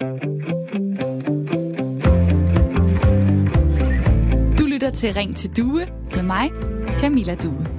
Du lytter til Ring til Due med mig, Camilla Due.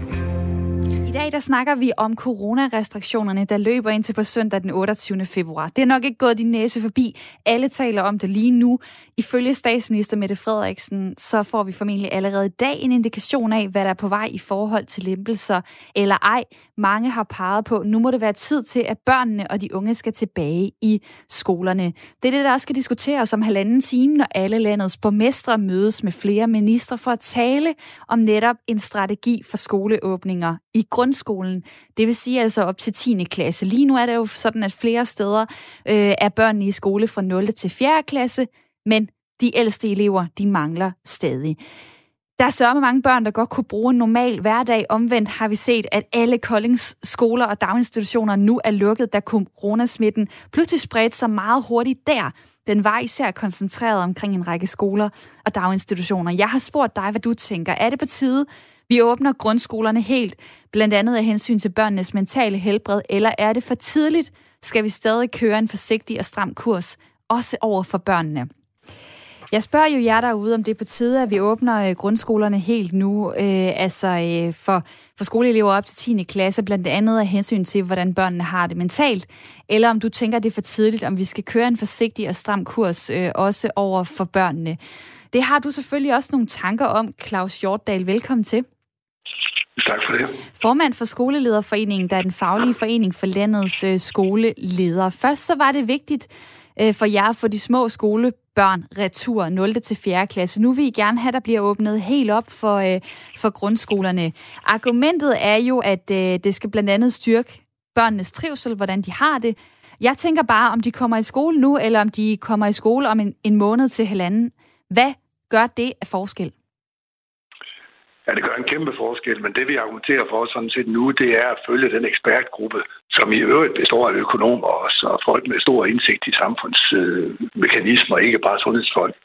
Dag der snakker vi om coronarestriktionerne, der løber indtil på søndag den 28. februar. Det er nok ikke gået din næse forbi. Alle taler om det lige nu. Ifølge statsminister Mette Frederiksen, så får vi formentlig allerede i dag en indikation af, hvad der er på vej i forhold til lempelser eller ej. Mange har peget på, nu må det være tid til, at børnene og de unge skal tilbage i skolerne. Det er det, der også skal diskuteres om halvanden time, når alle landets borgmestre mødes med flere ministre for at tale om netop en strategi for skoleåbninger i grundskolen. Det vil sige altså op til 10. klasse. Lige nu er det jo sådan, at flere steder øh, er børnene i skole fra 0. til 4. klasse, men de ældste elever, de mangler stadig. Der er så mange børn, der godt kunne bruge en normal hverdag. Omvendt har vi set, at alle Koldings skoler og daginstitutioner nu er lukket, da coronasmitten pludselig spredte sig meget hurtigt der. Den var især koncentreret omkring en række skoler og daginstitutioner. Jeg har spurgt dig, hvad du tænker. Er det på tide, vi åbner grundskolerne helt, blandt andet af hensyn til børnenes mentale helbred, eller er det for tidligt? Skal vi stadig køre en forsigtig og stram kurs, også over for børnene? Jeg spørger jo jer derude, om det er på tide, at vi åbner øh, grundskolerne helt nu, øh, altså øh, for, for skoleelever op til 10. klasse, blandt andet af hensyn til, hvordan børnene har det mentalt, eller om du tænker, det er for tidligt, om vi skal køre en forsigtig og stram kurs, øh, også over for børnene. Det har du selvfølgelig også nogle tanker om, Claus Hjortdal. Velkommen til. Tak for det. Formand for Skolelederforeningen, der er den faglige forening for landets øh, skoleledere. Først så var det vigtigt øh, for jer at få de små skolebørn retur 0. til 4. klasse. Nu vil I gerne have, at der bliver åbnet helt op for, øh, for grundskolerne. Argumentet er jo, at øh, det skal blandt andet styrke børnenes trivsel, hvordan de har det. Jeg tænker bare, om de kommer i skole nu, eller om de kommer i skole om en, en måned til halvanden. Hvad gør det af forskel? At det gør en kæmpe forskel, men det vi argumenterer for sådan set nu, det er at følge den ekspertgruppe, som i øvrigt består af økonomer også, og folk med stor indsigt i samfundsmekanismer, øh, ikke bare sundhedsfolk.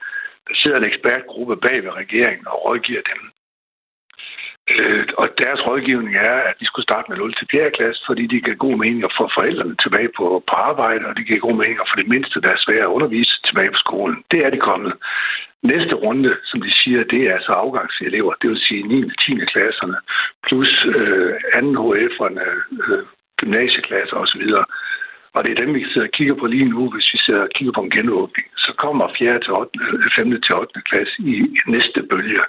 Der sidder en ekspertgruppe bag ved regeringen og rådgiver dem. Øh, og deres rådgivning er, at de skulle starte med 0 til 4. klasse, fordi de giver god mening at få forældrene tilbage på, på arbejde, og det giver god mening at få det mindste, der er svært at undervise, tilbage på skolen. Det er de kommet. Næste runde, som de siger, det er så afgangselever, det vil sige 9. og 10. klasserne, plus øh, anden HF'erne, øh, gymnasieklasser osv. Og det er dem, vi sidder og kigger på lige nu, hvis vi sidder og kigger på en genåbning. Så kommer 4. til 8., 5. Øh, til 8. klasse i næste bølge.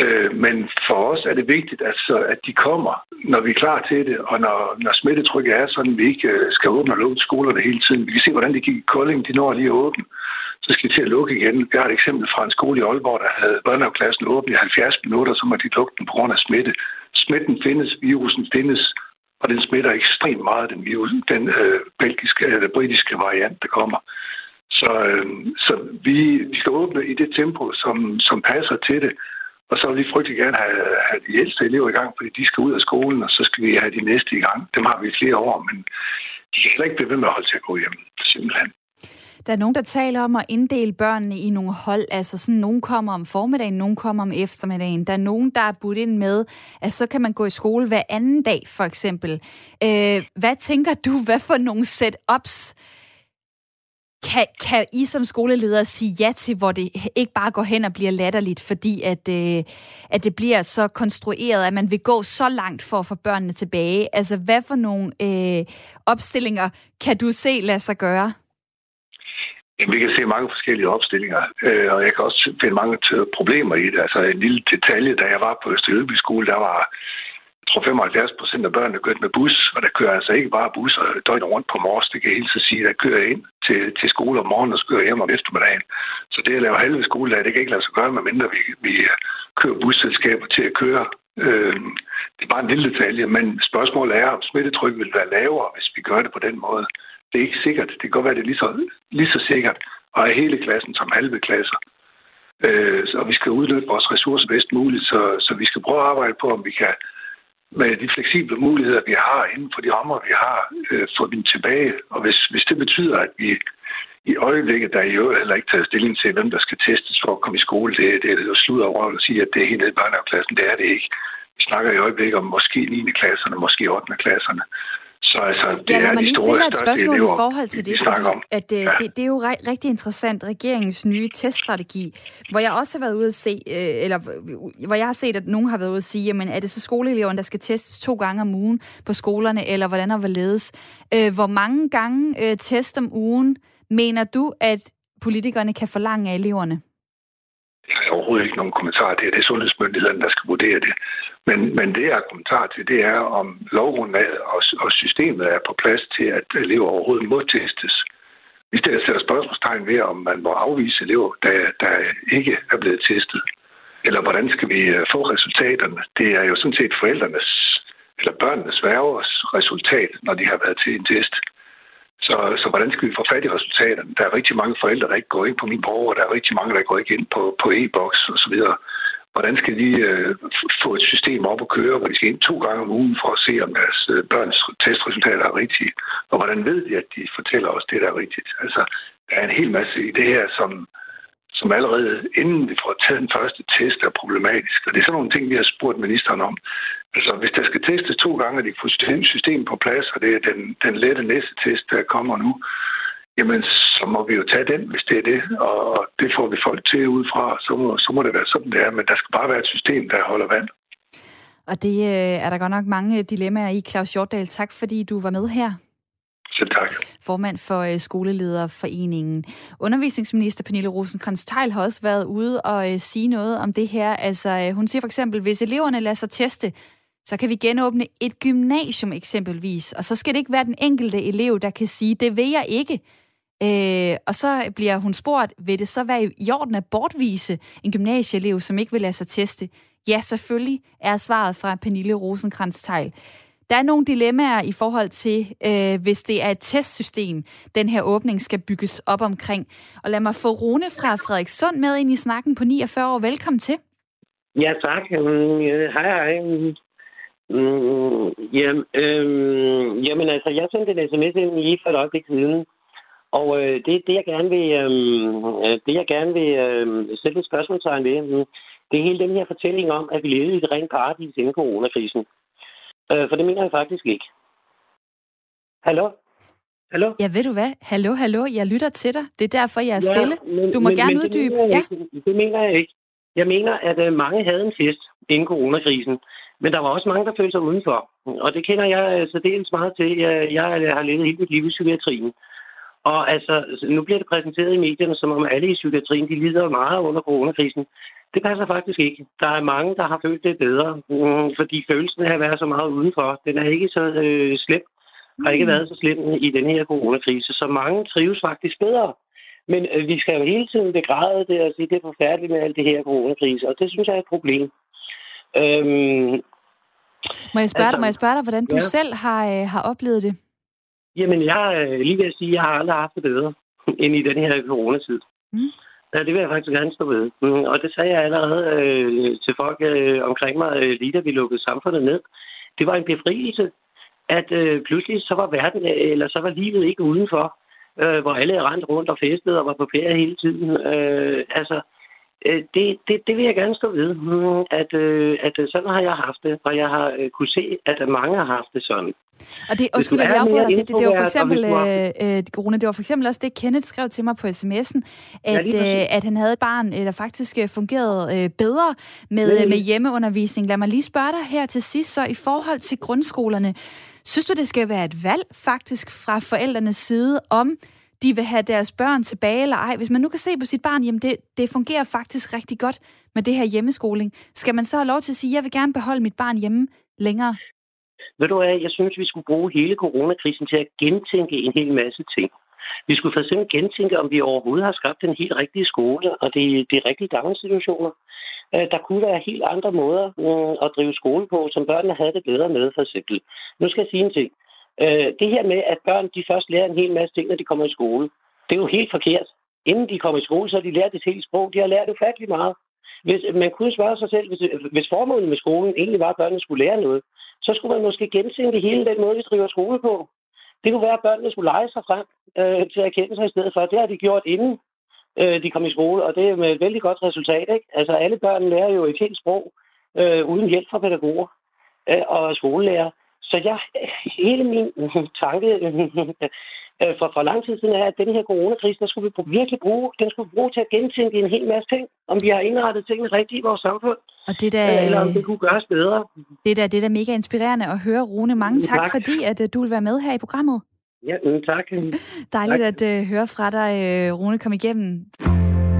Øh, men for os er det vigtigt, altså, at de kommer, når vi er klar til det, og når, når smittetrykket er sådan, at vi ikke øh, skal åbne og lukke skolerne hele tiden. Vi kan se, hvordan det gik i Kolding, de når lige at åbne så skal de til at lukke igen. Vi har et eksempel fra en skole i Aalborg, der havde børnehaveklassen åbent i 70 minutter, så måtte de lukke den på grund af smitte. Smitten findes, virusen findes, og den smitter ekstremt meget, den, virus, den øh, belgiske øh, eller britiske variant, der kommer. Så, øh, så vi, vi skal åbne i det tempo, som, som passer til det. Og så vil vi frygtelig gerne have, have de ældste elever i gang, fordi de skal ud af skolen, og så skal vi have de næste i gang. Dem har vi i flere år, men de kan heller ikke blive ved med at holde til at gå hjem, simpelthen. Der er nogen, der taler om at inddele børnene i nogle hold. Altså sådan, nogen kommer om formiddagen, nogen kommer om eftermiddagen. Der er nogen, der er budt ind med, at så kan man gå i skole hver anden dag, for eksempel. Øh, hvad tænker du, hvad for nogle setups kan, kan I som skoleleder sige ja til, hvor det ikke bare går hen og bliver latterligt, fordi at, øh, at det bliver så konstrueret, at man vil gå så langt for at få børnene tilbage? Altså, hvad for nogle øh, opstillinger kan du se lade sig gøre? Jamen, vi kan se mange forskellige opstillinger, øh, og jeg kan også finde mange problemer i det. Altså en lille detalje, da jeg var på Østerjylby skole, der var jeg tror 75 procent af børnene kørt med bus, og der kører altså ikke bare busser døgnet rundt på morges, det kan jeg helt sige, der kører ind til, til skole om morgenen og kører hjem om eftermiddagen. Så det at lave halve skoledag, det kan ikke lade sig gøre, medmindre vi, vi kører busselskaber til at køre. Øh, det er bare en lille detalje, men spørgsmålet er, om smittetrykket vil være lavere, hvis vi gør det på den måde det er ikke sikkert. Det kan godt være, det er lige så, lige så sikkert at have hele klassen som halve klasser. Øh, og vi skal udnytte vores ressourcer bedst muligt, så, så vi skal prøve at arbejde på, om vi kan med de fleksible muligheder, vi har inden for de rammer, vi har, øh, få dem tilbage. Og hvis, hvis det betyder, at vi i øjeblikket, der er jo heller ikke taget stilling til, hvem der skal testes for at komme i skole, det, det er jo slud over at sige, at det er helt nede i børnehaveklassen. Det er det ikke. Vi snakker i øjeblikket om måske 9. klasserne, måske 8. klasserne. Så Så altså, det ja, lad er mig lige stille et spørgsmål i elever, forhold til det, fordi om. at, øh, Ja. det, det er jo ri- rigtig interessant, regeringens nye teststrategi, hvor jeg også har været ude at se, øh, eller hvor jeg har set, at nogen har været ude at sige, jamen er det så skoleeleverne, der skal testes to gange om ugen på skolerne, eller hvordan og hvorledes? Øh, hvor mange gange øh, test om ugen mener du, at politikerne kan forlange af eleverne? Jeg har overhovedet ikke nogen kommentar til det. Det er sundhedsmyndighederne, der skal vurdere det. Men, men det, jeg kommentar til, det er, om lovgrundlaget og, og systemet er på plads til, at elever overhovedet må testes. Hvis der sætter spørgsmålstegn ved, om man må afvise elever, der, der ikke er blevet testet, eller hvordan skal vi øh, få resultaterne? Det er jo sådan set forældrenes eller børnenes værgers resultat, når de har været til en test. Så, så hvordan skal vi få fat i resultaterne? Der er rigtig mange forældre, der ikke går ind på min borger, der er rigtig mange, der går ikke ind på, på e-boks osv. Hvordan skal de øh, få et system op at køre, hvor de skal ind to gange om ugen for at se, om deres øh, børns testresultater er rigtige? Og hvordan ved de, at de fortæller os det, der er rigtigt? Altså, der er en hel masse i det her, som, som allerede inden vi får taget den første test er problematisk. Og det er sådan nogle ting, vi har spurgt ministeren om. Altså, hvis der skal testes to gange, og de får systemet på plads, og det er den, den lette næste test, der kommer nu, jamen, så må vi jo tage den, hvis det er det. Og det får vi folk til ud fra. Så må, så må det være sådan, det er. Men der skal bare være et system, der holder vand. Og det øh, er der godt nok mange dilemmaer i. Claus Hjortdal, tak fordi du var med her. Selv tak. Formand for øh, Skolelederforeningen. Undervisningsminister Pernille rosenkrantz teil har også været ude og øh, sige noget om det her. Altså, øh, hun siger for eksempel, hvis eleverne lader sig teste, så kan vi genåbne et gymnasium eksempelvis, og så skal det ikke være den enkelte elev, der kan sige, det vil jeg ikke. Øh, og så bliver hun spurgt, vil det så være i orden at bortvise en gymnasieelev, som ikke vil lade sig teste? Ja, selvfølgelig er svaret fra Pernille rosenkrantz teil Der er nogle dilemmaer i forhold til, øh, hvis det er et testsystem, den her åbning skal bygges op omkring. Og lad mig få Rune fra Frederikssund med ind i snakken på 49 år. Velkommen til. Ja, tak. Mm, Hej, hej. Mm, mm, jamen, øhm, jamen, altså, jeg sendte en sms ind lige for et øjeblik siden, og øh, det, det, jeg gerne vil, øh, det, jeg gerne vil øh, sætte et spørgsmålstegn ved, mm, det er hele den her fortælling om, at vi levede i et rent paradis inden coronakrisen. Øh, for det mener jeg faktisk ikke. Hallo? Hallo? Ja, ved du hvad? Hallo, hallo, jeg lytter til dig. Det er derfor, jeg er stille. men, Du må men, gerne men uddybe. Det mener, Ja. ikke. det mener jeg ikke. Jeg mener, at øh, mange havde en test inden coronakrisen, men der var også mange, der følte sig udenfor. Og det kender jeg øh, særdeles meget til. Jeg, jeg har levet hele mit liv i psykiatrien. Og altså, nu bliver det præsenteret i medierne, som om alle i psykiatrien, de lider meget under coronakrisen. Det passer faktisk ikke. Der er mange, der har følt det bedre, mm, fordi følelsen af at være så meget udenfor, den er ikke så øh, slem. Har ikke Mm. været så slem i den her coronakrise. Så mange trives faktisk bedre. Men øh, vi skal jo hele tiden begræde det og sige, det er forfærdeligt med alt det her coronakrise, og det synes jeg er et problem. Øhm, Må jeg spørge, Altså, dig, må jeg spørge dig, hvordan du ja. selv har, øh, har oplevet det? Jamen, jeg er lige ved at sige, at jeg har aldrig haft det bedre end i den her coronatid. Mm. Ja, det vil jeg faktisk gerne stå ved. Mm, og det sagde jeg allerede øh, til folk øh, omkring mig, øh, lige da vi lukkede samfundet ned. Det var en befrielse, at øh, pludselig så var verden, øh, eller så var livet ikke udenfor, øh, hvor alle rendte rundt og festede og var på ferie hele tiden. Øh, altså, øh, det, det, det vil jeg gerne stå ved, mm, at, øh, at øh, sådan har jeg haft det, og jeg har øh, kunne se, at mange har haft det sådan. Og det, undskyld, jeg afbryder dig. Det, det, det var for eksempel, øh, øh, Rune, det var for eksempel også det, Kenneth skrev til mig på sms'en, at, præcis. øh, at han havde et barn, øh, der faktisk øh, fungerede øh, bedre med, Ja, øh, med hjemmeundervisning. Lad mig lige spørge dig her til sidst, så i forhold til grundskolerne, synes du, det skal være et valg faktisk fra forældrenes side, om de vil have deres børn tilbage eller ej? Hvis man nu kan se på sit barn, jamen det, det fungerer faktisk rigtig godt med det her hjemmeskoling. Skal man så have lov til at sige, jeg vil gerne beholde mit barn hjemme længere? Ved du hvad, jeg synes, vi skulle bruge hele coronakrisen til at gentænke en hel masse ting. Vi skulle for eksempel gentænke, om vi overhovedet har skabt den helt rigtige skole og de, de rigtige daginstitutioner. Øh, der kunne være helt andre måder mm, at drive skole på, som børnene havde det bedre med, for eksempel. Nu skal jeg sige en ting. Øh, Det her med, at børn de først lærer en hel masse ting, når de kommer i skole, det er jo helt forkert. Inden de kommer i skole, så har de lært et helt sprog. De har lært ufattelig meget. Hvis, man kunne spørge sig selv, hvis, hvis formålet med skolen egentlig var, at børnene skulle lære noget, så skulle man måske gentænke hele den måde, vi driver skole på. Det kunne være, at børnene skulle lege sig frem øh, til at erkende sig i stedet for. Det har de gjort inden øh, de kom i skole, og det er med et vældig godt resultat. Ikke? Altså alle børn lærer jo et helt sprog øh, uden hjælp fra pædagoger øh, og skolelærer. Så jeg, hele min tanke øh, for, for lang tid siden er, at den her coronakrise, der skulle vi virkelig bruge, den skulle vi bruge til at gentænke en hel masse ting, om vi har indrettet tingene rigtigt i vores samfund, og det der, øh, eller om det kunne gøres bedre. Det der, det der mega inspirerende at høre, Rune. Mange tak, tak. fordi at, uh, du vil være med her i programmet. Ja, mm, tak. Dejligt tak. at uh, høre fra dig, Rune. Kom igennem.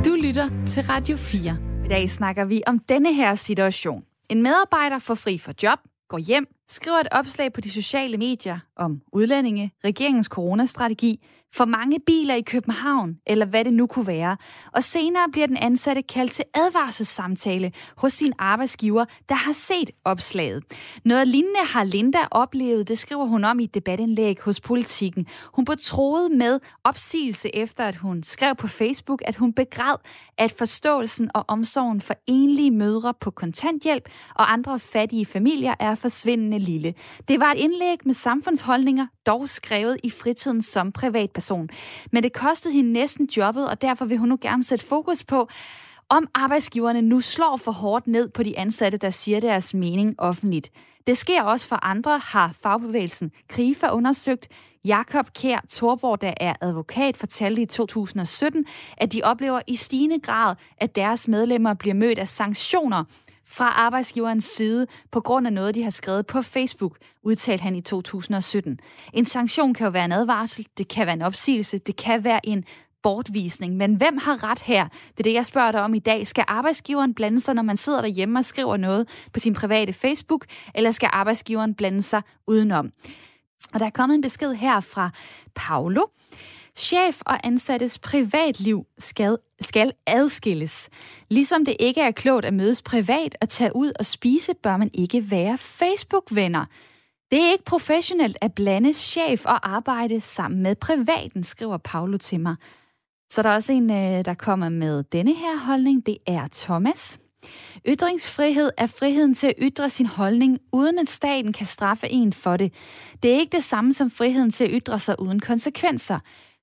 Du lytter til Radio 4. I dag snakker vi om denne her situation. En medarbejder får fri for job, går hjem, skriver et opslag på de sociale medier om udlændinge, regeringens coronastrategi, for mange biler i København, eller hvad det nu kunne være. Og senere bliver den ansatte kaldt til advarselssamtale hos sin arbejdsgiver, der har set opslaget. Noget lignende har Linda oplevet, det skriver hun om i et debatindlæg hos Politiken. Hun blev troet med opsigelse efter, at hun skrev på Facebook, at hun begræd, at forståelsen og omsorgen for enlige mødre på kontanthjælp og andre fattige familier er forsvindende lille. Det var et indlæg med samfundsholdninger, dog skrevet i fritiden som privatperson. Men det kostede hende næsten jobbet, og derfor vil hun nu gerne sætte fokus på, om arbejdsgiverne nu slår for hårdt ned på de ansatte, der siger deres mening offentligt. Det sker også for andre, har fagbevægelsen KRIFA undersøgt. Jakob Kær Torborg, der er advokat, fortalte i 2017, at de oplever i stigende grad, at deres medlemmer bliver mødt af sanktioner fra arbejdsgiverens side på grund af noget, de har skrevet på Facebook, udtalte han i 2017. En sanktion kan jo være en advarsel, det kan være en opsigelse, det kan være en bortvisning. Men hvem har ret her? Det er det, jeg spørger dig om i dag. Skal arbejdsgiveren blande sig, når man sidder derhjemme og skriver noget på sin private Facebook, eller skal arbejdsgiveren blande sig udenom? Og der er kommet en besked her fra Paolo. Chef og ansattes privatliv skal, skal adskilles. Ligesom det ikke er klogt at mødes privat og tage ud og spise, bør man ikke være Facebook-venner. Det er ikke professionelt at blande chef og arbejde sammen med privaten, skriver Paolo til mig. Så der er også en, øh, der kommer med denne her holdning. Det er Thomas. Ytringsfrihed er friheden til at ytre sin holdning, uden at staten kan straffe en for det. Det er ikke det samme som friheden til at ytre sig uden konsekvenser.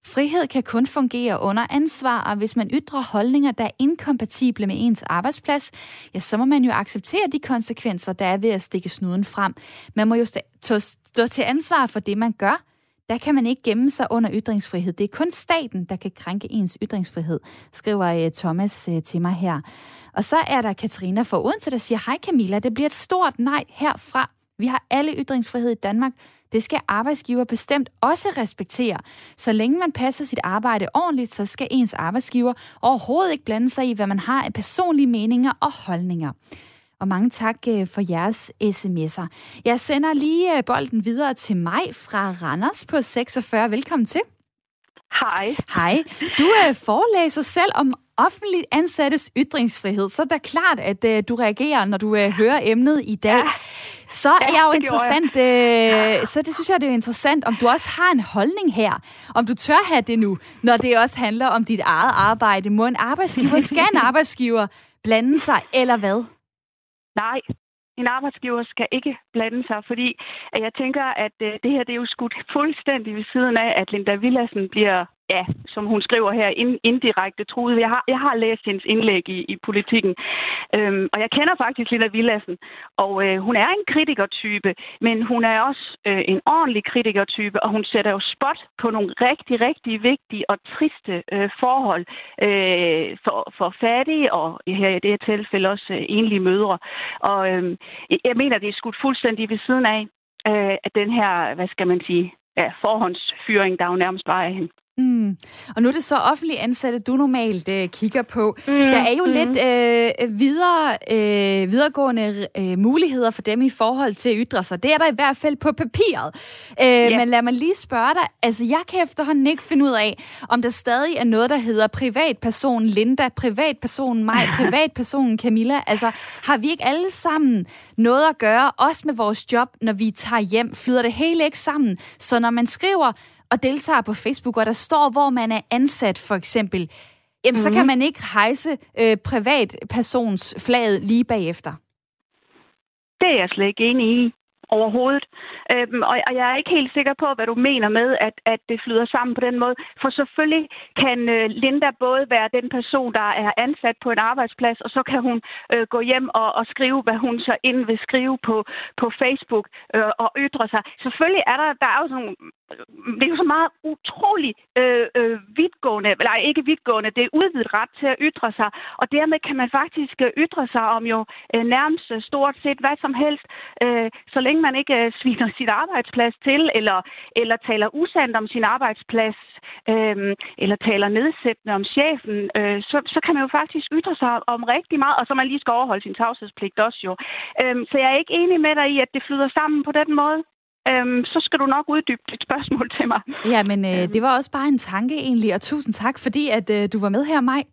Frihed kan kun fungere under ansvar, og hvis man ytrer holdninger, der er inkompatible med ens arbejdsplads, ja, så må man jo acceptere de konsekvenser, der er ved at stikke snuden frem. Man må jo stå til ansvar for det, man gør. Der kan man ikke gemme sig under ytringsfrihed. Det er kun staten, der kan krænke ens ytringsfrihed, skriver øh, Thomas øh, til mig her. Og så er der Katrina fra Odense, der siger, hej Camilla, det bliver et stort nej herfra. Vi har alle ytringsfrihed i Danmark. Det skal arbejdsgiver bestemt også respektere. Så længe man passer sit arbejde ordentligt, så skal ens arbejdsgiver overhovedet ikke blande sig i, hvad man har af personlige meninger og holdninger. Og mange tak øh, for jeres sms'er. Jeg sender lige øh, bolden videre til mig fra Randers på 46. Velkommen til. Hej. Hej. Du er forelæser selv om offentligt ansattes ytringsfrihed, så er det klart, at uh, du reagerer, når du uh, hører emnet i dag. Ja. Så er ja, jeg jo interessant, jeg. Uh, så det synes jeg, det er interessant, om du også har en holdning her. Om du tør have det nu, når det også handler om dit eget arbejde. Må en arbejdsgiver, skal en arbejdsgiver blande sig, eller hvad? Nej, en arbejdsgiver skal ikke blande sig, fordi jeg tænker, at det her det er jo skudt fuldstændig ved siden af, at Linda Villassen bliver ja, som hun skriver her, ind, indirekte truet. Jeg har, jeg har læst hendes indlæg i, i politikken, øhm, og jeg kender faktisk Lilla Villassen, og øh, hun er en kritikertype, men hun er også øh, en ordentlig kritikertype, og hun sætter jo spot på nogle rigtig, rigtig vigtige og triste øh, forhold øh, for, for fattige, og her i det her tilfælde også øh, enlige mødre. Og øh, jeg mener, det er skudt fuldstændig ved siden af, øh, at den her, hvad skal man sige, ja, forhåndsfyring, der jo nærmest bare er hende. Mm. Og nu er det så offentlige ansatte, du normalt øh, kigger på. Mm. Der er jo mm. lidt øh, videre, øh, videregående øh, muligheder for dem i forhold til at ytre sig. Det er der i hvert fald på papiret. Øh, yeah. Men lad mig lige spørge dig. Altså, jeg kan efterhånden ikke finde ud af, om der stadig er noget, der hedder privatperson Linda, privatperson mig, privatperson Camilla. Altså, har vi ikke alle sammen noget at gøre, også med vores job, når vi tager hjem? Flyder det hele ikke sammen? Så når man skriver og deltager på Facebook, og der står, hvor man er ansat for eksempel, jamen, mm. så kan mhm. man ikke hejse øh, privatpersons flaget lige bagefter. Det er jeg slet ikke enig i. overhovedet. Øhm, og, og jeg er ikke helt sikker på, hvad du mener med, at, at det flyder sammen på den måde. For selvfølgelig kan øh, Linda både være den person, der er ansat på en arbejdsplads, og så kan hun øh, gå hjem og, og skrive, hvad hun så ind vil skrive på, på Facebook øh, og ytre sig. Selvfølgelig er der, der er jo sådan det er jo så meget utrolig øh, øh, vidtgående, eller ikke vidtgående, det er udvidet ret til at ytre sig, og dermed kan man faktisk øh, ytre sig om jo øh, nærmest øh, stort set hvad som helst, øh, så længe man ikke øh, sviner sit arbejdsplads til, eller, eller taler usandt om sin arbejdsplads, øh, eller taler nedsættende om chefen, øh, så, så kan man jo faktisk ytre sig om rigtig meget, og så man lige skal overholde sin tavshedspligt også jo. Øh, så jeg er ikke enig med dig i, at det flyder sammen på den måde. Øhm, så skal du nok uddybe dit spørgsmål til mig. Ja, men øh, øhm. det var også bare en tanke egentlig, og tusind tak, fordi at øh, du var med her, Maj.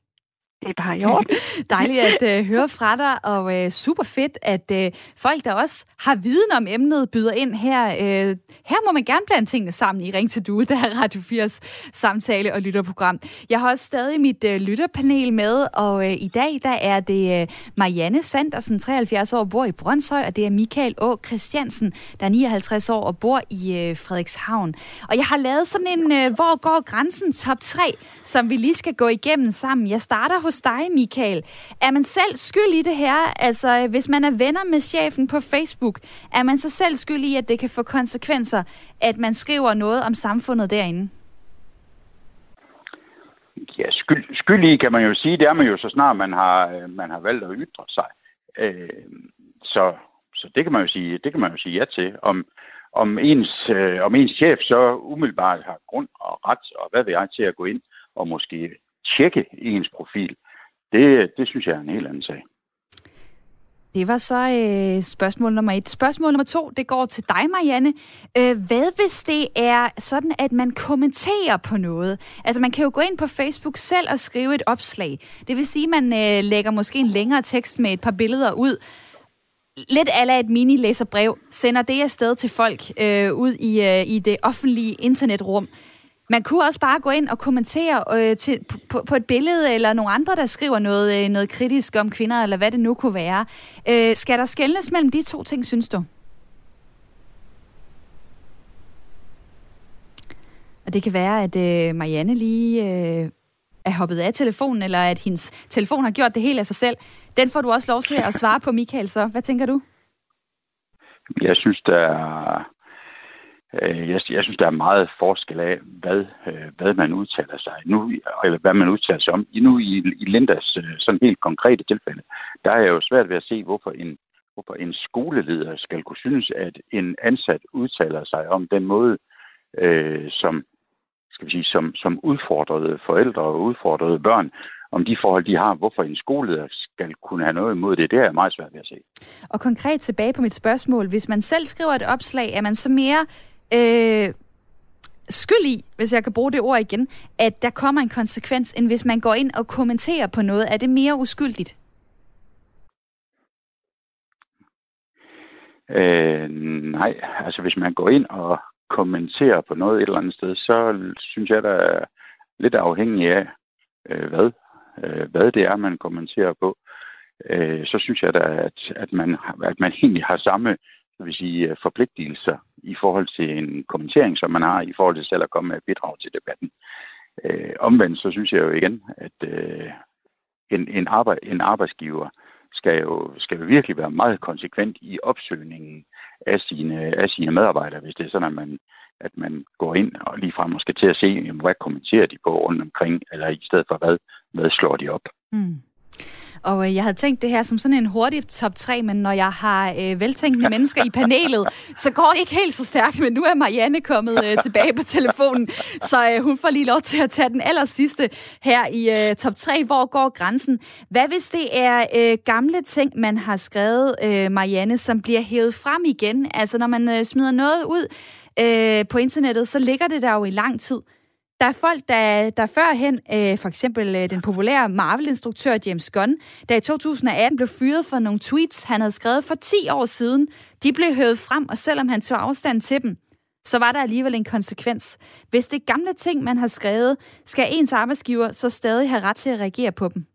Det er bare i orden. Dejligt at øh, høre fra dig, og øh, super fedt, at øh, folk, der også har viden om emnet, byder ind her. Øh, her må man gerne blande tingene sammen i Ring til Due, der er Radio 4's samtale- og lytterprogram. Jeg har også stadig mit øh, lytterpanel med, og øh, i dag der er det øh, Marianne Sandersen, 73 år, bor i Brøndshøj, og det er Michael Å. Christiansen, der er 59 år og bor i øh, Frederikshavn. Og jeg har lavet sådan en, øh, hvor går grænsen top 3, som vi lige skal gå igennem sammen. Jeg starter hos dig, Michael. Er man selv skyld i det her? Altså, hvis man er venner med chefen på Facebook, er man så selv skyld i, at det kan få konsekvenser, at man skriver noget om samfundet derinde? Ja, skyld, skyld i kan man jo sige, det er man jo så snart man har, øh, man har valgt at ytre sig. Øh, så, så det kan man jo sige, det kan man jo sige ja til. Om, om ens, øh, om ens chef så umiddelbart har grund og ret og hvad ved jeg til at gå ind og måske tjekke ens profil det, det synes jeg er en helt anden sag. Det var så øh, spørgsmål nummer et. Spørgsmål nummer to, det går til dig, Marianne. Øh, hvad hvis det er sådan, at man kommenterer på noget? Altså, man kan jo gå ind på Facebook selv og skrive et opslag. Det vil sige, at man øh, lægger måske en længere tekst med et par billeder ud. Lidt ala et mini-læserbrev. Sender det afsted til folk øh, ud i, øh, i det offentlige internetrum. Man kunne også bare gå ind og kommentere øh, til, på, på et billede, eller nogle andre, der skriver noget, øh, noget kritisk om kvinder, eller hvad det nu kunne være. Øh, skal der skældnes mellem de to ting, synes du? Og det kan være, at øh, Marianne lige øh, er hoppet af telefonen, eller at hendes telefon har gjort det hele af sig selv. Den får du også lov til at svare på, Michael, så hvad tænker du? Jeg synes, der er Øh, jeg, jeg synes, der er meget forskel af, hvad, øh, hvad man udtaler sig nu, eller hvad man udtaler sig om. Nu i, i Lindas øh, sådan helt konkrete tilfælde, der er jeg jo svært ved at se, hvorfor en, hvorfor en skoleleder skal kunne synes, at en ansat udtaler sig om den måde, øh, som, skal vi sige, som, som udfordrede forældre og udfordrede børn, om de forhold, de har, hvorfor en skoleleder skal kunne have noget imod det, det er meget svært ved at se. Og konkret tilbage på mit spørgsmål. Hvis man selv skriver et opslag, er man så mere øh, skyld i, hvis jeg kan bruge det ord igen, at der kommer en konsekvens, end hvis man går ind og kommenterer på noget. Er det mere uskyldigt? Øh, nej, altså hvis man går ind og kommenterer på noget et eller andet sted, så synes jeg, der er lidt afhængig af, øh, hvad, øh, hvad det er, man kommenterer på. Øh, så synes jeg da, at, at, man, at man egentlig har samme vil sige, øh, forpligtelser i forhold til en kommentering, som man har i forhold til selv at komme med et bidrag til debatten. Øh, omvendt så synes jeg jo igen, at øh, en, en, arbej- en arbejdsgiver skal jo, skal jo virkelig være meget konsekvent i opsøgningen af sine, af sine medarbejdere, hvis det er sådan, at man, at man går ind og ligefrem skal til at se, jamen, hvad kommenterer de på rundt omkring, eller i stedet for, hvad, hvad slår de op. Mm. Og øh, jeg havde tænkt det her som sådan en hurtig top 3, men når jeg har øh, veltænkende mennesker i panelet, så går det ikke helt så stærkt. Men nu er Marianne kommet øh, tilbage på telefonen, så øh, hun får lige lov til at tage den aller sidste her i øh, top 3. Hvor går grænsen? Hvad hvis det er øh, gamle ting, man har skrevet, øh, Marianne, som bliver hævet frem igen? Altså når man øh, smider noget ud øh, på internettet, så ligger det der jo i lang tid. Der er folk, der, der førhen, øh, for eksempel øh, den populære Marvel-instruktør James Gunn, der i 2018 blev fyret for nogle tweets, han havde skrevet for 10 år siden, de blev høvet frem, og selvom han tog afstand til dem, så var der alligevel en konsekvens. Hvis det er gamle ting, man har skrevet, skal ens arbejdsgiver så stadig have ret til at reagere på dem?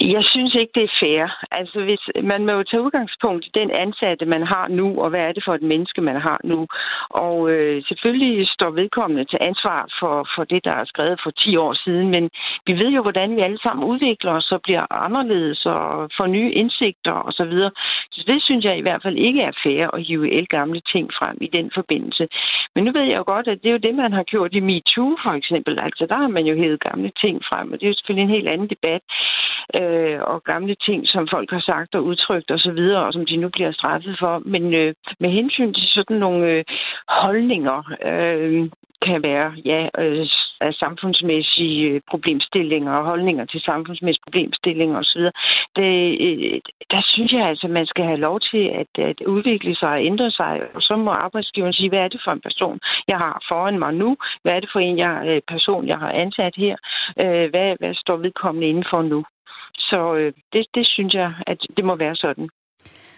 Jeg synes ikke, det er fair. Altså, hvis, man må jo tage udgangspunkt i den ansatte, man har nu, og hvad er det for et menneske, man har nu. Og øh, selvfølgelig står vedkommende til ansvar for, for det, der er skrevet for 10 år siden, men vi ved jo, hvordan vi alle sammen udvikler os og bliver anderledes og får nye indsigter osv. Så, videre. så det synes jeg i hvert fald ikke er fair at hive gamle ting frem i den forbindelse. Men nu ved jeg jo godt, at det er jo det, man har gjort i MeToo for eksempel. Altså, der har man jo hævet gamle ting frem, og det er jo selvfølgelig en helt anden debat øh, og gamle ting, som folk har sagt og udtrykt osv., og, og som de nu bliver straffet for. Men øh, med hensyn til sådan nogle øh, holdninger, øh, kan være ja, øh, af samfundsmæssige øh, problemstillinger og holdninger til samfundsmæssige problemstillinger osv., det, øh, der synes jeg altså, at man skal have lov til at, at udvikle sig og ændre sig, og så må arbejdsgiveren sige, hvad er det for en person, jeg har foran mig nu? Hvad er det for en jeg, øh, person, jeg har ansat her? Øh, hvad, hvad står vedkommende inden for nu? Så øh, det, det synes jeg, at det må være sådan.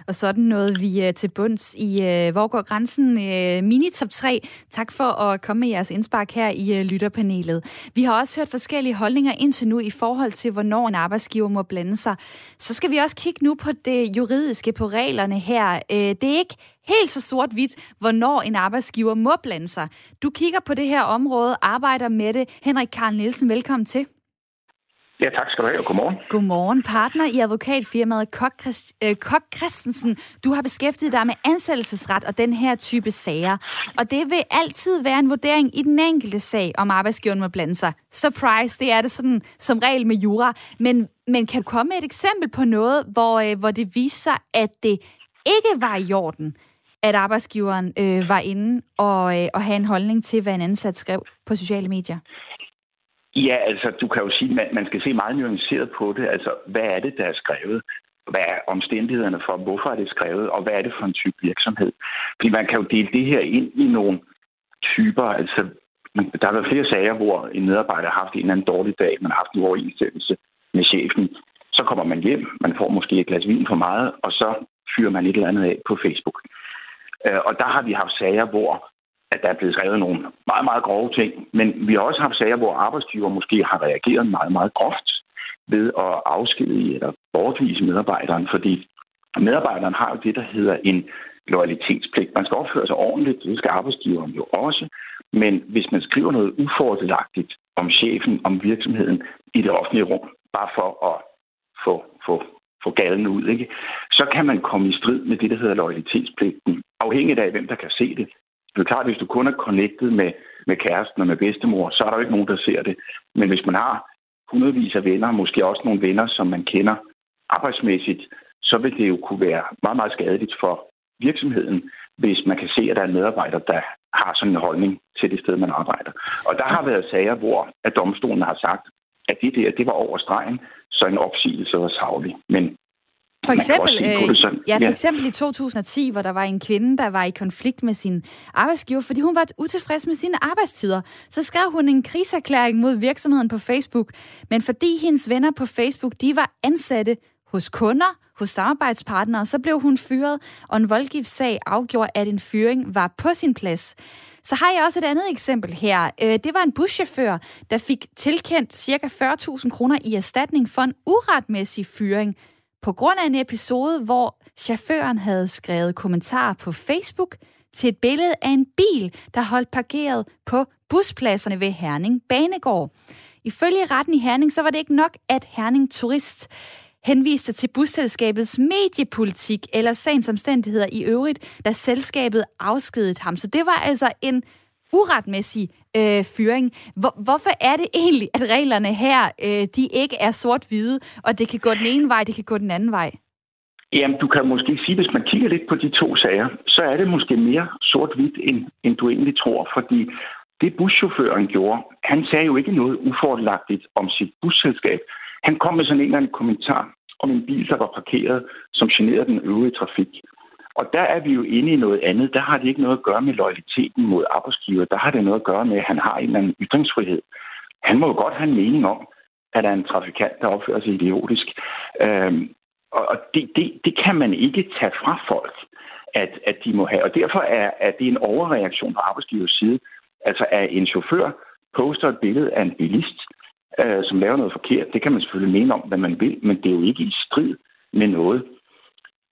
Og sådan noget vi øh, til bunds i øh, Hvor går grænsen? Øh, mini top 3. Tak for at komme med jeres indspark her i øh, lytterpanelet. Vi har også hørt forskellige holdninger indtil nu i forhold til, hvornår en arbejdsgiver må blande sig. Så skal vi også kigge nu på det juridiske, på reglerne her. Øh, det er ikke helt så sort-hvidt, hvornår en arbejdsgiver må blande sig. Du kigger på det her område, arbejder med det. Henrik Karl Nielsen, velkommen til. Ja, tak skal du have, og godmorgen. Godmorgen. Partner i advokatfirmaet Kok, Christ, øh, Kok Christensen. Du har beskæftiget dig med ansættelsesret og den her type sager. Og det vil altid være en vurdering i den enkelte sag, om arbejdsgiveren må blande sig. Surprise, det er det sådan som regel med jura. Men, men kan du komme med et eksempel på noget, hvor, øh, hvor det viser sig, at det ikke var i orden, at arbejdsgiveren øh, var inde og, øh, og have en holdning til, hvad en ansat skrev på sociale medier? Ja, altså, du kan jo sige, at man, man skal se meget nuanceret på det. Altså, hvad er det, der er skrevet? Hvad er omstændighederne for, hvorfor er det skrevet, og hvad er det for en type virksomhed? Fordi man kan jo dele det her ind i nogle typer. Altså, der har været flere sager, hvor en medarbejder har haft en eller anden dårlig dag, man har haft en uoverensstemmelse med chefen. Så kommer man hjem, man får måske et glas vin for meget, og så fyrer man et eller andet af på Facebook. Øh, og der har vi haft sager, hvor at der er blevet skrevet nogle meget, meget grove ting. Men vi har også haft sager, hvor arbejdsgiver måske har reageret meget, meget groft ved at afskedige eller bortvise medarbejderen, fordi medarbejderen har jo det, der hedder en loyalitetspligt. Man skal opføre sig ordentligt, det skal arbejdsgiveren jo også. Men hvis man skriver noget ufordelagtigt om chefen, om virksomheden i det offentlige rum, bare for at få, få, få galen ud, ikke? så kan man komme i strid med det, der hedder loyalitetspligten, afhængigt af, hvem der kan se det. Det er klart, at hvis du kun er connected med, med kæresten og med bedstemor, så er der jo ikke nogen, der ser det. Men hvis man har hundredvis af venner, måske også nogle venner, som man kender arbejdsmæssigt, så vil det jo kunne være meget, meget skadeligt for virksomheden, hvis man kan se, at der er en medarbejder, der har sådan en holdning til det sted, man arbejder. Og der har været sager, hvor at domstolen har sagt, at det der, det var over stregen, så en opsigelse var savlig. Men for eksempel, øh, ja, for eksempel i 2010, hvor der var en kvinde, der var i konflikt med sin arbejdsgiver, fordi hun var utilfreds med sine arbejdstider. Så skrev hun en kriserklæring mod virksomheden på Facebook. Men fordi hendes venner på Facebook, de var ansatte hos kunder, hos samarbejdspartnere, så blev hun fyret, og en voldgiftssag afgjorde, at en fyring var på sin plads. Så har jeg også et andet eksempel her. Øh, det var en buschauffør, der fik tilkendt ca. 40.000 kroner i erstatning for en uretmæssig fyring på grund af en episode, hvor chaufføren havde skrevet kommentarer på Facebook til et billede af en bil, der holdt parkeret på buspladserne ved Herning Banegård. Ifølge retten i Herning, så var det ikke nok, at Herning Turist henviste til busselskabets mediepolitik eller sagens omstændigheder i øvrigt, da selskabet afskedede ham. Så det var altså en uretmæssig øh, fyring. Hvor, hvorfor er det egentlig, at reglerne her, øh, de ikke er sort-hvide, og det kan gå den ene vej, det kan gå den anden vej? Jamen, du kan måske sige, hvis man kigger lidt på de to sager, så er det måske mere sort-hvidt, end, end du egentlig tror, fordi det buschaufføren gjorde, han sagde jo ikke noget ufordelagtigt om sit busselskab. Han kom med sådan en eller anden kommentar om en bil, der var parkeret, som generede den øvrige trafik. Og der er vi jo inde i noget andet. Der har det ikke noget at gøre med loyaliteten mod arbejdsgiver. Der har det noget at gøre med, at han har en eller anden ytringsfrihed. Han må jo godt have en mening om, at der er en trafikant, der opfører sig idiotisk. Øhm, og det, det, det kan man ikke tage fra folk, at, at de må have. Og derfor er, at det er en overreaktion på arbejdsgivers side. Altså at en chauffør poster et billede af en bilist, øh, som laver noget forkert. Det kan man selvfølgelig mene om, hvad man vil, men det er jo ikke i strid med noget.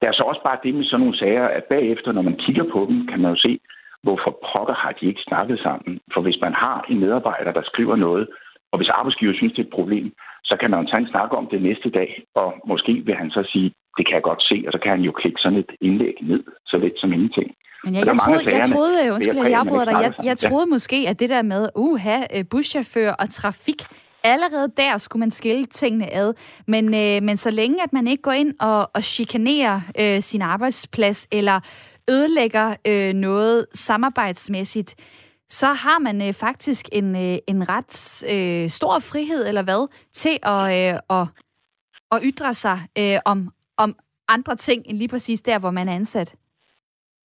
Der er så også bare det med sådan nogle sager, at bagefter, når man kigger på dem, kan man jo se, hvorfor pokker har de ikke snakket sammen. For hvis man har en medarbejder, der skriver noget, og hvis arbejdsgiver synes, det er et problem, så kan man jo tage en snak om det næste dag, og måske vil han så sige, det kan jeg godt se, og så kan han jo klikke sådan et indlæg ned, så lidt som ingenting. Men ja, jeg, troede, jeg troede, undskyld, jeg, jeg, jeg, jeg, troede ja. måske, at det der med, uha, øh, buschauffør og trafik, allerede der skulle man skille tingene ad. Men, øh, men så længe, at man ikke går ind og, og chikanerer øh, sin arbejdsplads, eller ødelægger øh, noget samarbejdsmæssigt, så har man øh, faktisk en, øh, en ret øh, stor frihed, eller hvad, til at, øh, at, at ytre sig øh, om, om andre ting, end lige præcis der, hvor man er ansat.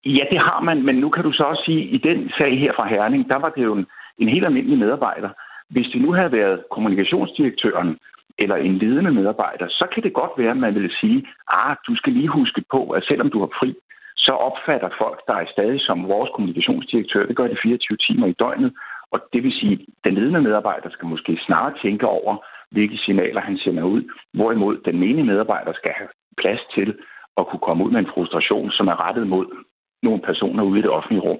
Ja, det har man, men nu kan du så også sige, at i den sag her fra Herning, der var det jo en, en helt almindelig medarbejder. Hvis det nu havde været kommunikationsdirektøren eller en ledende medarbejder, så kan det godt være, at man ville sige, ah, du skal lige huske på, at selvom du har fri, så opfatter folk dig stadig som vores kommunikationsdirektør. Det gør de 24 timer i døgnet. Og det vil sige, at den ledende medarbejder skal måske snart tænke over, hvilke signaler han sender ud, hvorimod den menige medarbejder skal have plads til at kunne komme ud med en frustration, som er rettet mod nogle personer ude i det offentlige rum.